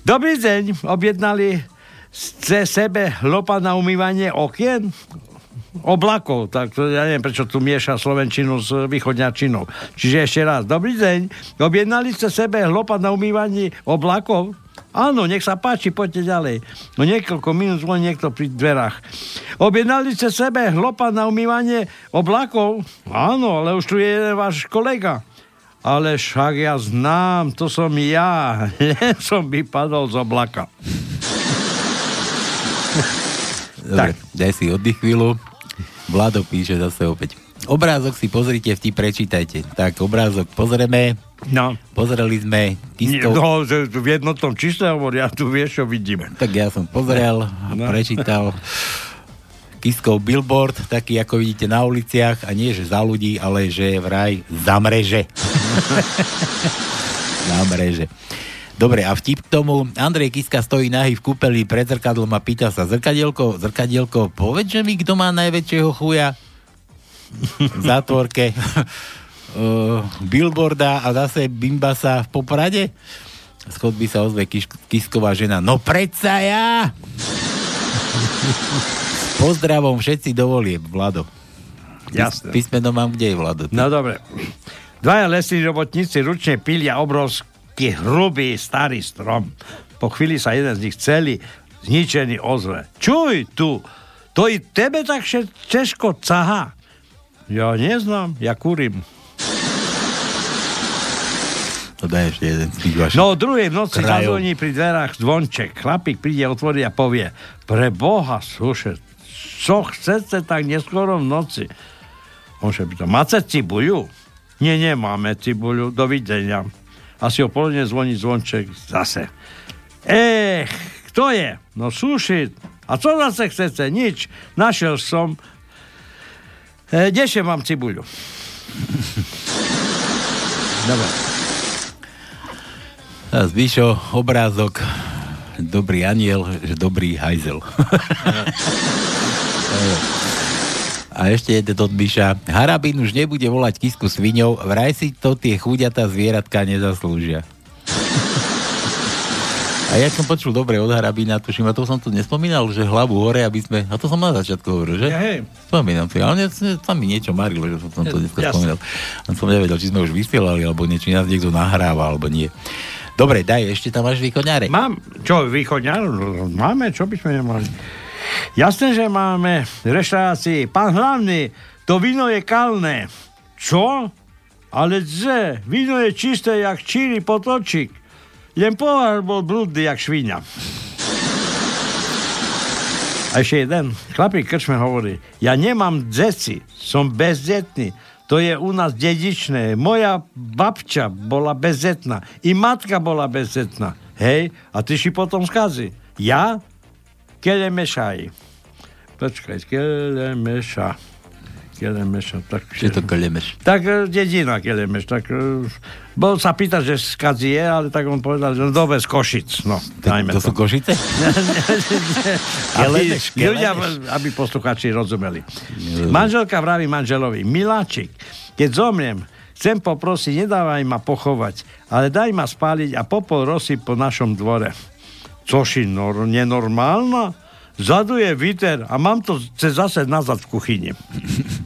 Dobrý deň, objednali ste sebe lopa na umývanie okien? Oblakov, tak ja neviem, prečo tu mieša Slovenčinu s východňačinou. Čiže ešte raz, dobrý deň, objednali ste sebe hlopa na umývanie oblakov? Áno, nech sa páči, poďte ďalej. No niekoľko minút zvoní niekto pri dverách. Objednali ste sebe hlopa na umývanie oblakov? Áno, ale už tu je váš kolega. Ale však ja znám, to som ja. Len som vypadol z oblaka. Dobre, daj si oddych chvíľu. Vlado píše zase opäť. Obrázok si pozrite, vtip prečítajte. Tak, obrázok pozrieme. No. Pozreli sme Kiskov... No, že v jednotnom čísle hovorí, ja tu vieš, čo vidíme. Tak ja som pozrel a No. prečítal Kiskov billboard, taký ako vidíte na uliciach a nie, že za ľudí, ale že vraj za mreže. na mreže. Dobre, a vtip k tomu, Andrej Kiska stojí nahý v kúpeli pred zrkadlom a pýta sa, zrkadielko, zrkadielko, povedz, že mi kto má najväčšieho chuja v zátvorke uh, billboarda a zase bimbasa v Poprade? Z chodby sa ozve Kiš- Kisková žena. No predsa ja! Pozdravom všetci dovolie, Vlado. Jasné. Písmeno mám kde je, Vlado? No dobre. Dvaja lesní robotníci ručne pilia obrovský hrubý starý strom. Po chvíli sa jeden z nich celý zničený ozve. Čuj tu, to i tebe tak češko caha. Ja neznám, ja kurím. To daj ešte jeden. No o druhej noci krajov. zazvoní pri dverách zvonček. Chlapík príde, otvorí a povie pre Boha, sluše, čo chcete tak neskoro v noci? On sa pýta, máte cibuľu? Nie, nemáme cibuľu, dovidenia. Asi o poludne zvoní zvonček zase. Ech, kto je? No sušit. A co zase chcete? Nič. Našiel som. E, dešem vám cibuľu. Dobre. Zvyšo, obrázok, dobrý aniel, že dobrý hajzel. A ešte jeden od Myša. Harabín už nebude volať kisku sviňou, vraj si to tie chúďatá zvieratka nezaslúžia. A ja som počul dobre od Harabína, tuším, a to som tu nespomínal, že hlavu hore, aby sme... A to som na začiatku hovoril, že? Ja, hej. Spomínam si, ale tam mi niečo marilo, že som to dneska Jasne. spomínal. A som nevedel, či sme už vysielali, alebo niečo, či nás niekto nahráva, alebo nie. Dobre, daj, ešte tam máš východňáre. Mám, čo, východňar? Máme, čo by sme nemali? Jasné, že máme reštaurácii. Pán hlavný, to víno je kalné. Čo? Ale že, víno je čisté, jak číri potočík. Len pohár bol brudný, jak švíňa. A ešte jeden. Chlapík krčme hovorí, ja nemám deti, som bezdetný. To je u nás dedičné. Moja babča bola bezdetná. I matka bola bezdetná. Hej, a ty si potom skazi. Ja? Kelemešaj. Počkaj, Kelemeša. Kelemeša. Tak, Čo to kelemeš? tak e, dedina Kelemeš. Tak, e, bol sa pýtať, že z Kadzi je, ale tak on povedal, že no dobre, z Košic. No, dajme To sú Košice? aby, ľudia, aby posluchači rozumeli. Manželka vraví manželovi, miláčik, keď zomriem, chcem poprosiť, nedávaj ma pochovať, ale daj ma spáliť a popol rosy po našom dvore. Což je nor- nenormálna? Vzadu je viter a mám to chce zase nazad v kuchyni.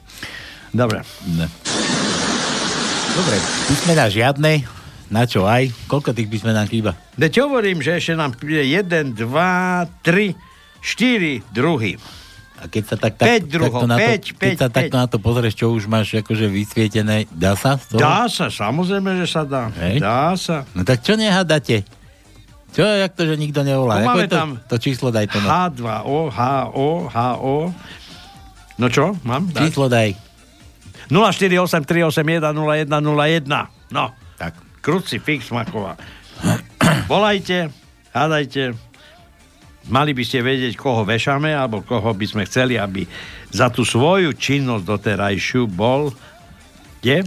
Dobre. Ne. Dobre, písmená žiadne, na čo aj? Koľko tých písmenám chýba? Veď hovorím, že ešte nám je 1, 2, 3, 4 druhy. A keď sa tak, tak, Päť druhov, takto na to, päť, keď päť, sa päť. takto na to pozrieš, čo už máš akože vysvietené, dá sa? Toho? Dá sa, samozrejme, že sa dá. Hej. Dá sa. No tak čo nehádate? Čo, jak to, že nikto nevolá? No máme to, tam to číslo daj to. No. H2O, HO, HO. No čo, mám? Dať? Číslo daj. 0483810101. No. Tak. Krucifix Maková. Volajte, hádajte. Mali by ste vedieť, koho vešame, alebo koho by sme chceli, aby za tú svoju činnosť doterajšiu bol... Kde?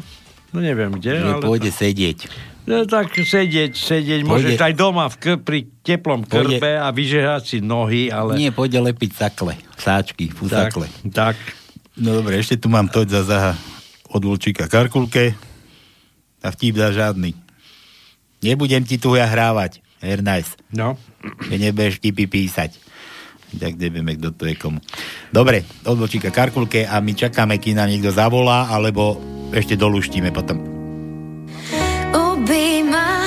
No neviem kde. Že pôjde sedieť. No tak sedieť, sedieť, Pôjde- môžeš aj doma v k- pri teplom Pôjde- krbe a vyžehať si nohy, ale... Nie, pôjde lepiť sakle, sáčky, fusakle. Tak, tak. No dobre, ešte tu mám toť za zaha od Vlčíka Karkulke a vtip za žiadny. Nebudem ti tu ja hrávať, Ernajs. No. Keď nebudeš tipy písať. Tak nevieme, kto to je komu. Dobre, od Vlčíka Karkulke a my čakáme, kým nám niekto zavolá, alebo ešte doluštíme potom. Ubij ma,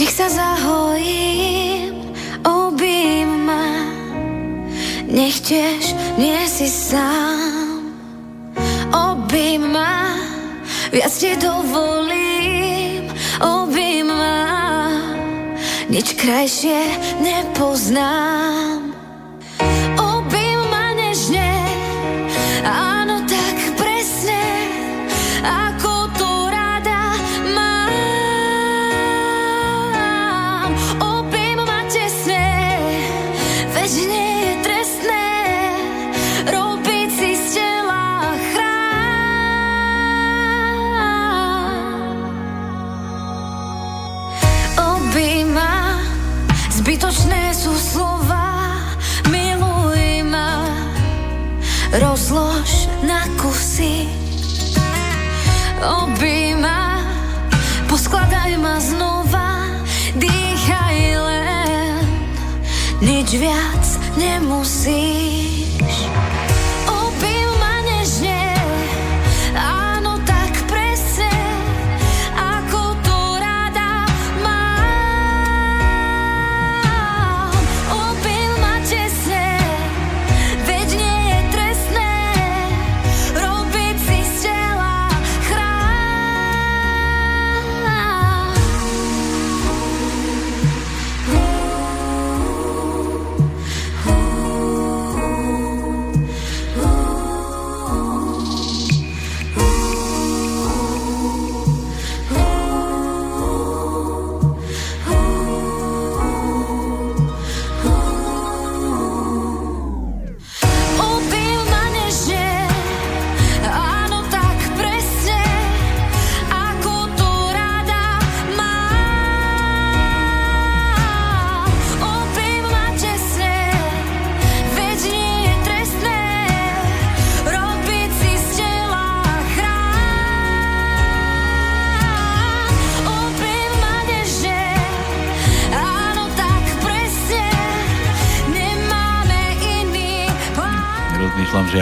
nech sa zahojím, ubij ma, nech tiež nie si sám. Ubij ma, viac ti dovolím, ubij ma, nič krajšie nepoznám. Zbytočné sú slova, miluj ma, rozlož na kusy. Ubij ma, poskladaj ma znova, dýchaj len, nič viac nemusíš.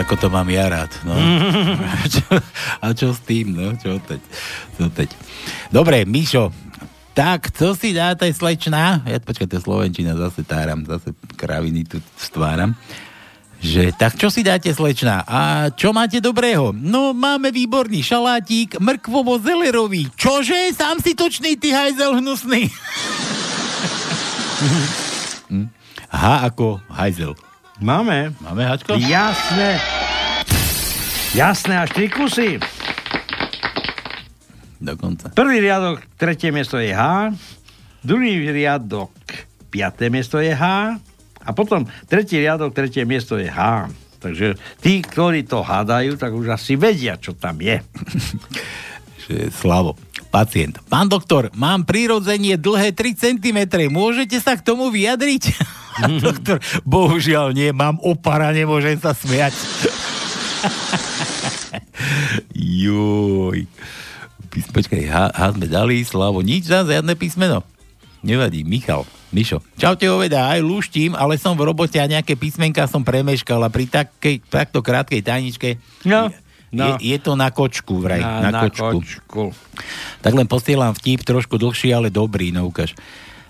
Ako to mám ja rád. No. a, čo, a čo s tým? No, čo teď? Čo teď? Dobre, Mišo, tak, co si dá taj slečná? Ja počkaj, to je Slovenčina, zase táram, zase kraviny tu stváram. Že, tak čo si dáte, slečná? A čo máte dobrého? No, máme výborný šalátik, mrkvovo-zelerový. Čože? Sám si točný, ty hajzel hnusný. Hm? H ako hajzel. Máme. Máme, Hačko? Jasné. Jasné, až tri kusy. Dokonca. Prvý riadok, tretie miesto je H. Druhý riadok, piaté miesto je H. A potom tretí riadok, tretie miesto je H. Takže tí, ktorí to hádajú, tak už asi vedia, čo tam je. Slavo, pacient. Pán doktor, mám prirodzenie dlhé 3 cm, môžete sa k tomu vyjadriť? A doktor, bohužiaľ nie, mám opara, nemôžem sa smiať. Pís- Počkaj, H, H sme dali, Slavo, nič za žiadne písmeno. Nevadí, Michal, Mišo. Čaute, oveda, aj luštím, ale som v robote a nejaké písmenka som premeškal a pri takej, takto krátkej tajničke no, no. Je, je to na kočku, vraj. Na- Na, na kočku. kočku. Tak len posielam vtip trošku dlhší, ale dobrý, no ukáž.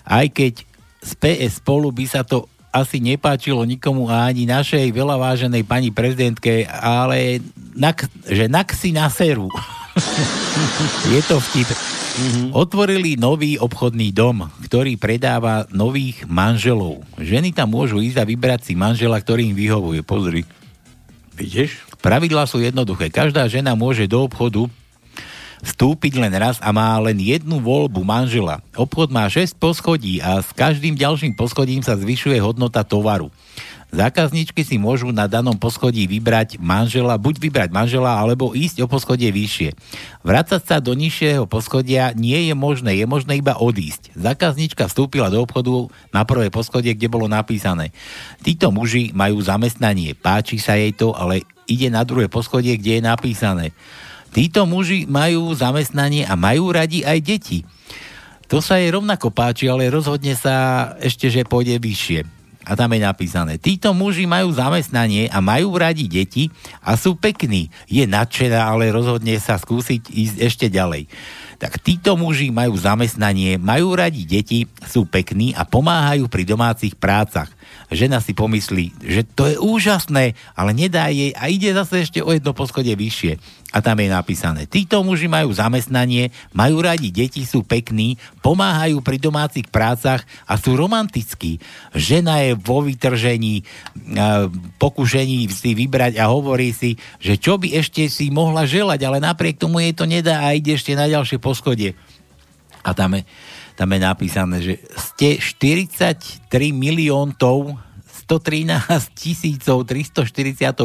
Aj keď z PS spolu by sa to asi nepáčilo nikomu a ani našej veľa váženej pani prezidentke, ale nak, že nak si na seru. Je to vtip. Mm-hmm. Otvorili nový obchodný dom, ktorý predáva nových manželov. Ženy tam môžu ísť a vybrať si manžela, ktorý im vyhovuje. Pozri. Vidíš? Pravidlá sú jednoduché. Každá žena môže do obchodu vstúpiť len raz a má len jednu voľbu manžela. Obchod má 6 poschodí a s každým ďalším poschodím sa zvyšuje hodnota tovaru. Zákazníčky si môžu na danom poschodí vybrať manžela, buď vybrať manžela, alebo ísť o poschodie vyššie. Vrácať sa do nižšieho poschodia nie je možné, je možné iba odísť. Zákazníčka vstúpila do obchodu na prvé poschodie, kde bolo napísané. Títo muži majú zamestnanie, páči sa jej to, ale ide na druhé poschodie, kde je napísané. Títo muži majú zamestnanie a majú radi aj deti. To sa jej rovnako páči, ale rozhodne sa ešte, že pôjde vyššie a tam je napísané, títo muži majú zamestnanie a majú radi deti a sú pekní. Je nadšená, ale rozhodne sa skúsiť ísť ešte ďalej. Tak títo muži majú zamestnanie, majú radi deti, sú pekní a pomáhajú pri domácich prácach. Žena si pomyslí, že to je úžasné, ale nedá jej a ide zase ešte o jedno poschodie vyššie. A tam je napísané, títo muži majú zamestnanie, majú radi deti, sú pekní, pomáhajú pri domácich prácach a sú romantickí. Žena je vo vytržení, pokušení si vybrať a hovorí si, že čo by ešte si mohla želať, ale napriek tomu jej to nedá a ide ešte na ďalšie poschodie. A tam je, tam je napísané, že ste 43 milióntov 113 tisícov 341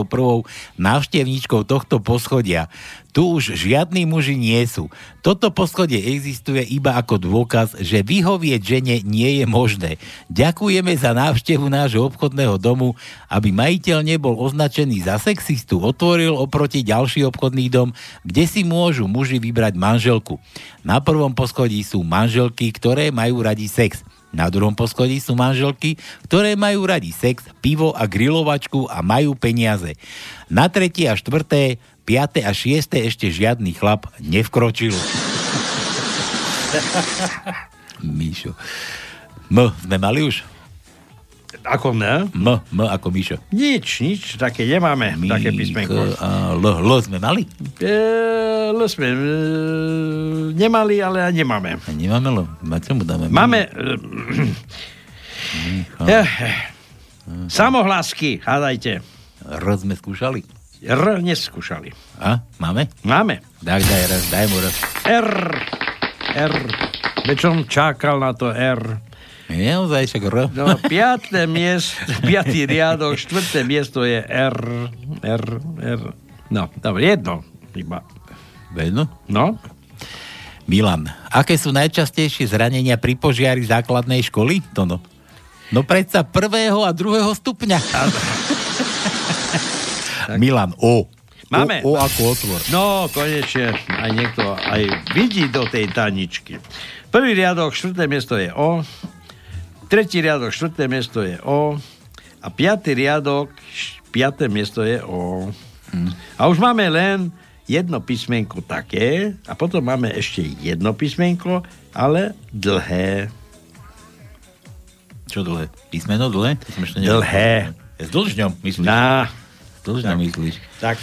návštevníčkou tohto poschodia. Tu už žiadni muži nie sú. Toto poschodie existuje iba ako dôkaz, že vyhovieť žene nie je možné. Ďakujeme za návštevu nášho obchodného domu, aby majiteľ nebol označený za sexistu, otvoril oproti ďalší obchodný dom, kde si môžu muži vybrať manželku. Na prvom poschodí sú manželky, ktoré majú radi sex. Na druhom poschodí sú manželky, ktoré majú radi sex, pivo a grilovačku a majú peniaze. Na tretie a štvrté, piaté a šiesté ešte žiadny chlap nevkročil. Míšo. M sme mali už? Ako ne? M, M ako Míšo. Nič, nič, také nemáme, Mík, také písmenko. A L, L sme mali? E, L sme e, nemali, ale aj nemáme. A nemáme L? Ma čomu dáme? Máme... E, samohlásky, hádajte. R sme skúšali? R neskúšali. A? Máme? Máme. Tak daj raz, daj mu raz. R. R. Som čakal na to R. Naozaj však R. No, piaté miesto, piatý riadok, štvrté miesto je R, R, R. No, dobre, jedno iba. Jedno? No. Milan, aké sú najčastejšie zranenia pri požiari základnej školy? To no. No predsa prvého a druhého stupňa. Milan, O. Máme. O, o ako otvor. No, konečne aj niekto aj vidí do tej taničky. Prvý riadok, štvrté miesto je O. Tretí riadok, štvrté miesto je O. A piatý riadok, piaté miesto je O. Hm. A už máme len jedno písmenko také a potom máme ešte jedno písmenko, ale dlhé. Čo dlhé? Písmeno dlhé? To som ešte Dlhé. S dlžňom myslíš? Na. S dlžňom myslíš? Tak.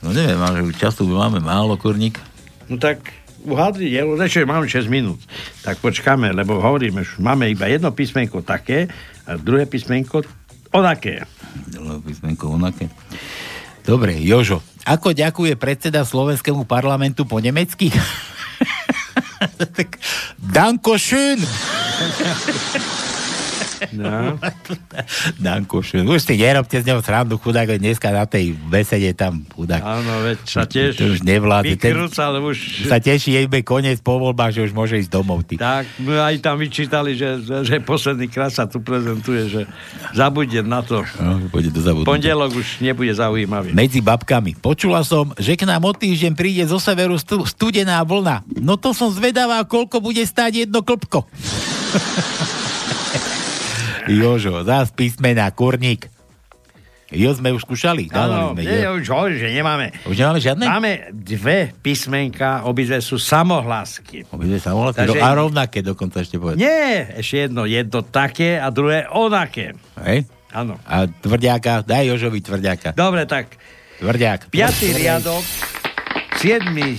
No neviem, ale času máme málo, kurník. No tak uhádli, ešte mám 6 minút. Tak počkáme, lebo hovoríme, že máme iba jedno písmenko také a druhé písmenko onaké. Druhé písmenko onaké. Dobre, Jožo, ako ďakuje predseda Slovenskému parlamentu po nemecky? Danko schön! No. Danko. Už si nerobte z neho srandu, chudák, dneska na tej besede tam chudák. Áno, veď sa tiež to už vykrúca, ale už... Sa teší jej koniec po voľbách, že už môže ísť domov. Ty. Tak, my aj tam vyčítali, že, že posledný krát sa tu prezentuje, že zabudne na to. No, pôjde do zabudnutia. Pondelok už nebude zaujímavý. Medzi babkami. Počula som, že k nám o týždeň príde zo severu stu, studená vlna. No to som zvedavá, koľko bude stáť jedno klpko. Jožo, zás písmená, kurník. Jo sme už skúšali. Áno, sme, nie, jo. už hovorím, že nemáme. Už nemáme žiadne? Máme dve písmenka, obidve sú samohlásky. Obidve samohlásky? Takže- A rovnaké dokonca ešte povedať. Nie, ešte jedno, jedno také a druhé onaké. Hej? Áno. A tvrďáka, daj Jožovi tvrďáka. Dobre, tak Tvrďák. piatý riadok, siedmy,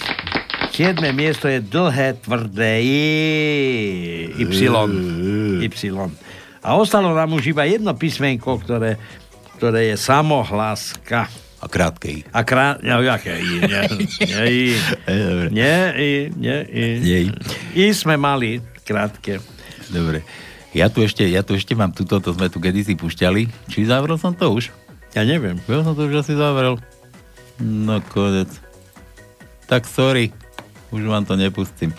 siedme miesto je dlhé, tvrdé Y. Y. A ostalo nám už iba jedno písmenko, ktoré, ktoré je samohláska. A krátkej. A krát... No, jaké I? Nie, nie, I. Nie, I. Nie, I. Nie, I. I sme mali krátke. Dobre. Ja tu ešte, ja tu ešte mám túto, to sme tu kedysi pušťali. Či zavrel som to už? Ja neviem. Ja som to už asi zavrel. No konec. Tak sorry. Už vám to nepustím.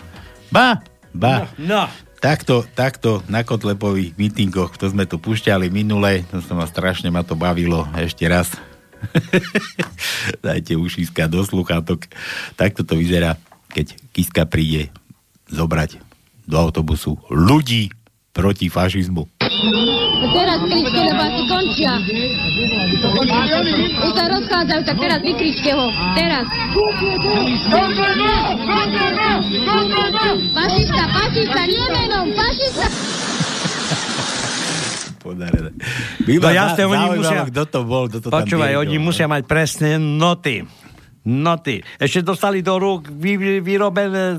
Ba! Ba! No. Takto, takto na Kotlepových mítingoch, to sme tu pušťali minule, to sa ma strašne ma to bavilo ešte raz. Dajte ušiska do sluchátok. Takto to vyzerá, keď Kiska príde zobrať do autobusu ľudí proti fašizmu. Teraz kričte, lebo asi končia. Už sa rozchádzajú, tak teraz vykričte ho. Teraz. Fašista, fašista, nie menom, fašista. Podarené. No jasne, oni musia... Kto to bol, kto to Počúvaj, oni musia mať presne noty. Noty. Ešte dostali do rúk vy, vy- vyrobené e,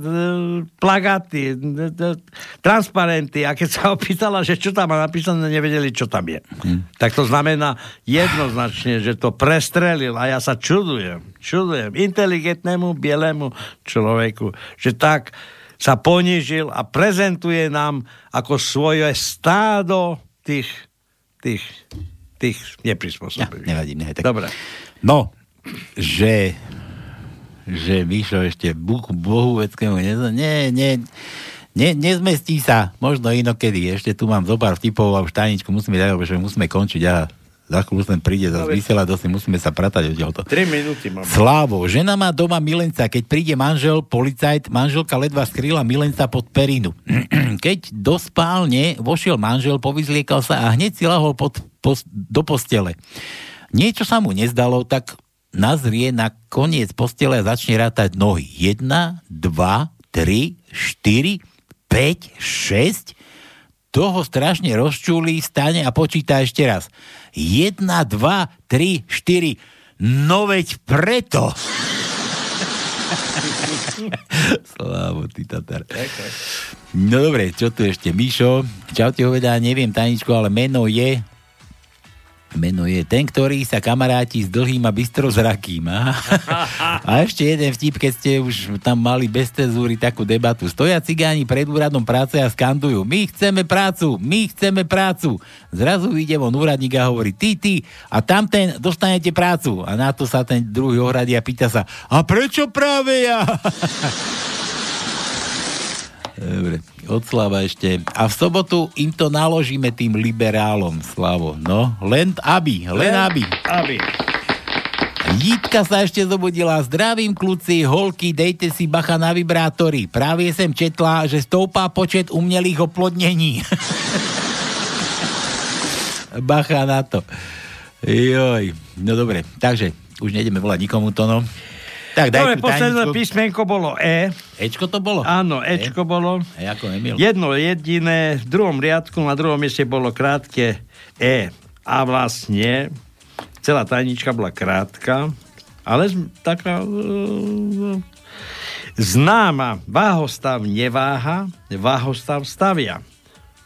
plagáty, e, e, transparenty a keď sa opýtala, že čo tam má napísané, nevedeli, čo tam je. Hm. Tak to znamená jednoznačne, že to prestrelil a ja sa čudujem, čudujem inteligentnému bielému človeku, že tak sa ponížil a prezentuje nám ako svoje stádo tých, tých, tých neprispôsobených. Nevadí, nehaj, tak. Dobre. No, že že Mišo ešte Bohu, Bohu veckému neza, nie, nie, ne, nezmestí sa, možno inokedy. Ešte tu mám zo pár vtipov a už tajničku musíme dať, lebo že musíme končiť a za chvíľu sem príde zase Dobre. vysielať, dosť musíme sa pratať odtiaľto. 3 minúty mám. Slávo, žena má doma milenca, keď príde manžel, policajt, manželka ledva skrýla milenca pod perinu. keď do spálne vošiel manžel, povyzliekal sa a hneď si lahol pod, pos, do postele. Niečo sa mu nezdalo, tak nazrie na koniec postele a začne rátať nohy. 1, 2, 3, 4, 5, 6. Toho strašne rozčúli, stane a počíta ešte raz. 1, 2, 3, 4. No veď preto. Slávo, ty Tatar. No dobre, čo tu ešte? Mišo, čau ti hovedá, neviem tajničko, ale meno je Meno je ten, ktorý sa kamaráti s dlhým a bystrozrakým. A, a ešte jeden vtip, keď ste už tam mali bez cezúry takú debatu. Stoja cigáni pred úradom práce a skandujú. My chceme prácu, my chceme prácu. Zrazu ide von úradník a hovorí, ty, ty, a tamten dostanete prácu. A na to sa ten druhý ohradí a pýta sa, a prečo práve ja? Dobre, od Slava ešte. A v sobotu im to naložíme tým liberálom, Slavo. No, len aby, len aby. Aby. Jitka sa ešte zobudila. Zdravím, kluci, holky, dejte si bacha na vibrátory. Práve sem četla, že stoupá počet umelých oplodnení. bacha na to. Joj, no dobre, takže už nejdeme volať nikomu to, no. Tak, daj Dobre, posledné písmenko bolo E. Ečko to bolo? Áno, Ečko bolo. E ako Emil? Jedno jediné, v druhom riadku na druhom mieste bolo krátke E. A vlastne celá tajnička bola krátka, ale taká uh, známa. Váhostav neváha, váhostav stavia.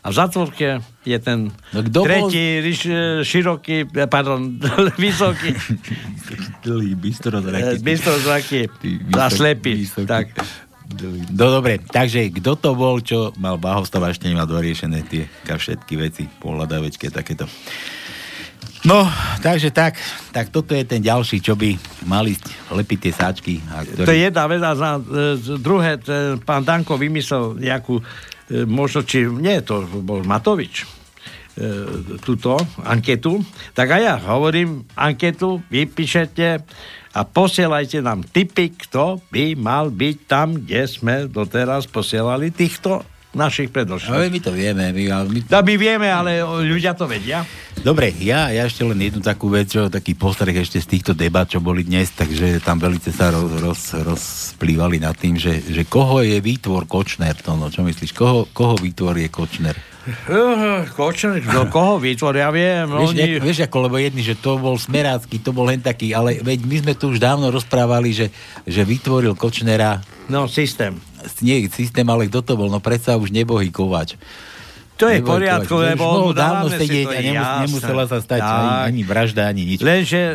A v zatvorke je ten no, bol- tretí, riš, široký, pardon, vysoký, bystrozraký. eh, bystrozraký a slepý. Tak. No dobre, takže kto to bol, čo mal Bahostav a ešte nemá doriešené tie všetky veci, pohľadávečke, takéto. No, takže tak, tak toto je ten ďalší, čo by mali lepiť tie sáčky. A ktorý... To je jedna vec a za, e, druhé, t- pán Danko vymyslel nejakú, možno či, nie, to bol Matovič, e, túto anketu, tak aj ja hovorím, anketu vypíšete a posielajte nám tipy, kto by mal byť tam, kde sme doteraz posielali týchto našich predošlých. Ale my to vieme. My, my... No, my vieme, ale ľudia to vedia. Dobre, ja, ja ešte len jednu takú vec, čo, taký postreh ešte z týchto debat, čo boli dnes, takže tam velice sa roz, roz, rozplývali nad tým, že, že koho je výtvor Kočner, to no, čo myslíš, koho, koho výtvor je Kočner? Uh, Kočner, do koho vytvoria, viem. Vieš, oni... jak, vieš ako, lebo jedni, že to bol smerácky, to bol len taký, ale veď my sme tu už dávno rozprávali, že, že vytvoril Kočnera No, systém. nie systém, ale kto to bol? No predsa už nebohý Kovač. To je v poriadku, lebo mohol dávno sedieť a nemus- nemusela sa stať Tak. ani, ani vražda, ani nič. Lenže e,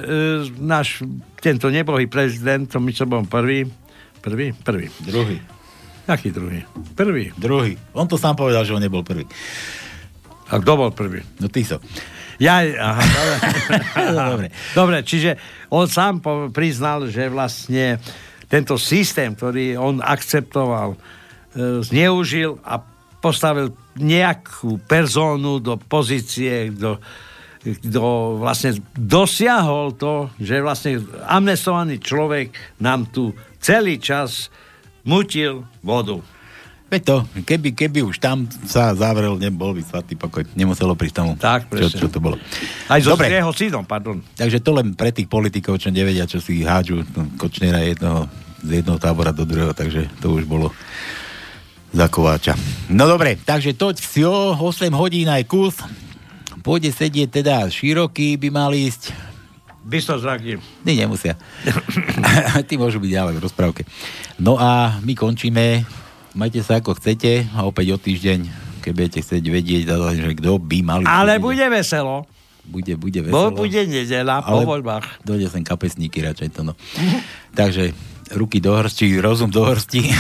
náš tento nebohý prezident, to my som bol prvý, prvý, prvý. Druhý. Aký druhý? Prvý. Druhý. On to sám povedal, že on nebol prvý. A kto bol prvý? No ty so. Ja, aha, dobre. Dobre. dobre, čiže on sám po- priznal, že vlastne tento systém, ktorý on akceptoval, e, zneužil a postavil nejakú persónu do pozície, kto, kto vlastne dosiahol to, že vlastne amnestovaný človek nám tu celý čas mutil vodu. Veď to, keby, keby už tam sa zavrel, nebol by svatý pokoj. Nemuselo prísť tomu. Tak, čo, presne. čo to bolo. Aj so Dobre. jeho synom, pardon. Takže to len pre tých politikov, čo nevedia, čo si hádžu no, Kočnera jednoho, z jednoho tábora do druhého, takže to už bolo za Kováča. No dobre, takže to vsio, 8 hodín aj kus. Pôjde sedieť teda široký, by mal ísť. Bystozraký. Ty nemusia. Ty môžu byť ďalej v rozprávke. No a my končíme. Majte sa ako chcete a opäť o týždeň, keď budete chcieť vedieť, že kto by mali... Ale bude veselo. Bude, bude Bo veselo. bude nedela po voľbách. Dojde sem kapesníky radšej to no. Takže ruky do hrsti, rozum do hrsti.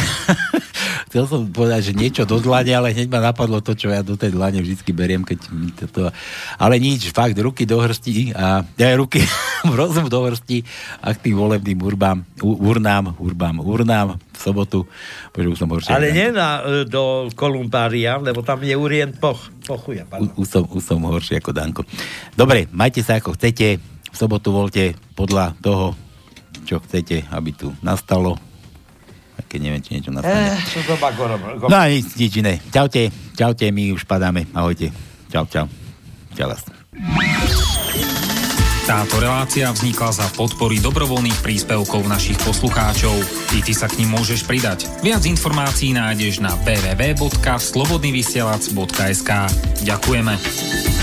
Chcel som povedať, že niečo do dlane, ale hneď ma napadlo to, čo ja do tej dlane vždycky beriem, keď mi toto... Ale nič, fakt, ruky do hrsti a ja ruky, rozum do hrsti a k tým volebným urbám, urnám, urbám, urnám v sobotu, bože, už som horšie. Ale nie na, e, do Kolumbária, lebo tam je urient poch, pochuja. Už, som, už som horší ako Danko. Dobre, majte sa ako chcete. V sobotu voľte podľa toho, čo chcete, aby tu nastalo. Aj keď neviem, či niečo nastane. Eh, čo gorom. No a nič, nič iné. Čaute, čaute, my už padáme. Ahojte. Čau, čau. Čau vás. Táto relácia vznikla za podpory dobrovoľných príspevkov našich poslucháčov. I ty sa k ním môžeš pridať. Viac informácií nájdeš na www.slobodnyvysielac.sk Ďakujeme.